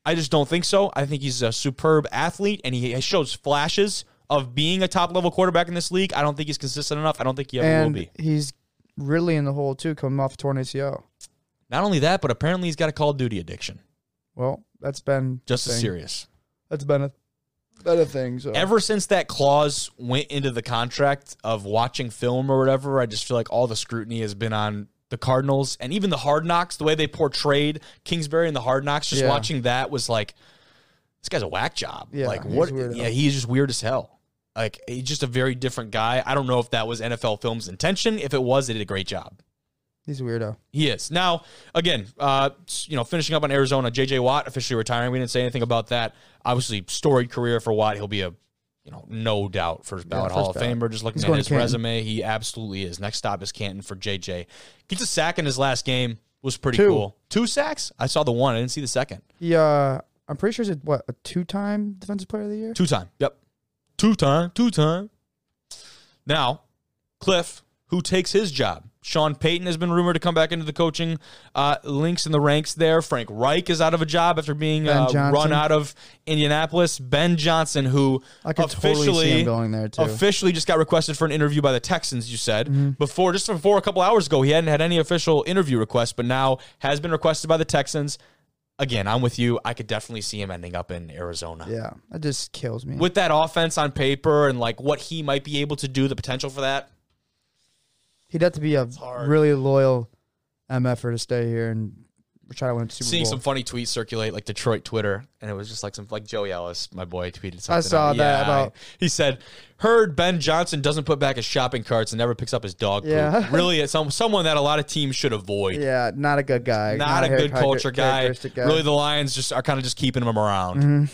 I just don't think so. I think he's a superb athlete, and he shows flashes of being a top level quarterback in this league. I don't think he's consistent enough. I don't think he ever and will be. He's really in the hole too, coming off torn ACL. Not only that, but apparently he's got a Call of Duty addiction. Well, that's been just as serious. That's been a been a thing. So Ever since that clause went into the contract of watching film or whatever, I just feel like all the scrutiny has been on the Cardinals and even the Hard Knocks, the way they portrayed Kingsbury and the Hard Knocks. Just Yeah. watching that was like, this guy's a whack job. Yeah, like what? weirdo. Yeah, he's just weird as hell. Like he's just a very different guy. I don't know if that was NFL Film's intention. If it was, they did a great job. He's a weirdo. He is. Now, again, uh, you know, finishing up on Arizona, JJ Watt officially retiring. We didn't say anything about that. Obviously, storied career for Watt. He'll be a, you know, no doubt first ballot first Hall of ballot. Famer. Just looking He's at his resume, he absolutely is. Next stop is Canton for JJ. Gets a sack in his last game. Was pretty Two. cool. Two sacks. I saw the one. I didn't see the second. He uh I'm pretty sure he's a, what, a two time defensive player of the year? Two time. Yep. Two time. Two time. Now, Kliff, who takes his job? Sean Payton has been rumored to come back into the coaching uh, links in the ranks there. Frank Reich is out of a job after being uh, run out of Indianapolis. Ben Johnson, who I could totally see him going there too. officially just got requested for an interview by the Texans. You said Mm-hmm. before, just before a couple hours ago, he hadn't had any official interview request, but now has been requested by the Texans. Again, I'm with you. I could definitely see him ending up in Arizona yeah, that just kills me. with that offense on paper and like what he might be able to do, the potential for that. He'd have to be a really loyal MFer to stay here and try to win a Super Seeing Bowl. some funny tweets circulate, like Detroit Twitter, and it was just like some like Joey Ellis, my boy, tweeted something. I saw out. that Yeah, about- he said, "Heard Ben Johnson doesn't put back his shopping carts and never picks up his dog poop. Yeah. [LAUGHS] really, it's some someone that a lot of teams should avoid. yeah, not a good guy. Not, a har- good culture guy. guy. Really, the Lions just are kind of just keeping him around. Mm-hmm.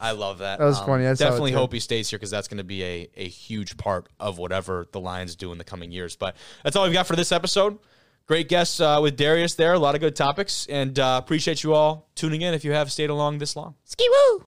I love that. That was Um, funny. I definitely hope he stays here because that's going to be a, a huge part of whatever the Lions do in the coming years. But that's all we've got for this episode. Great guests uh, with Darius there. A lot of good topics. And uh, appreciate you all tuning in if you have stayed along this long. Ski woo!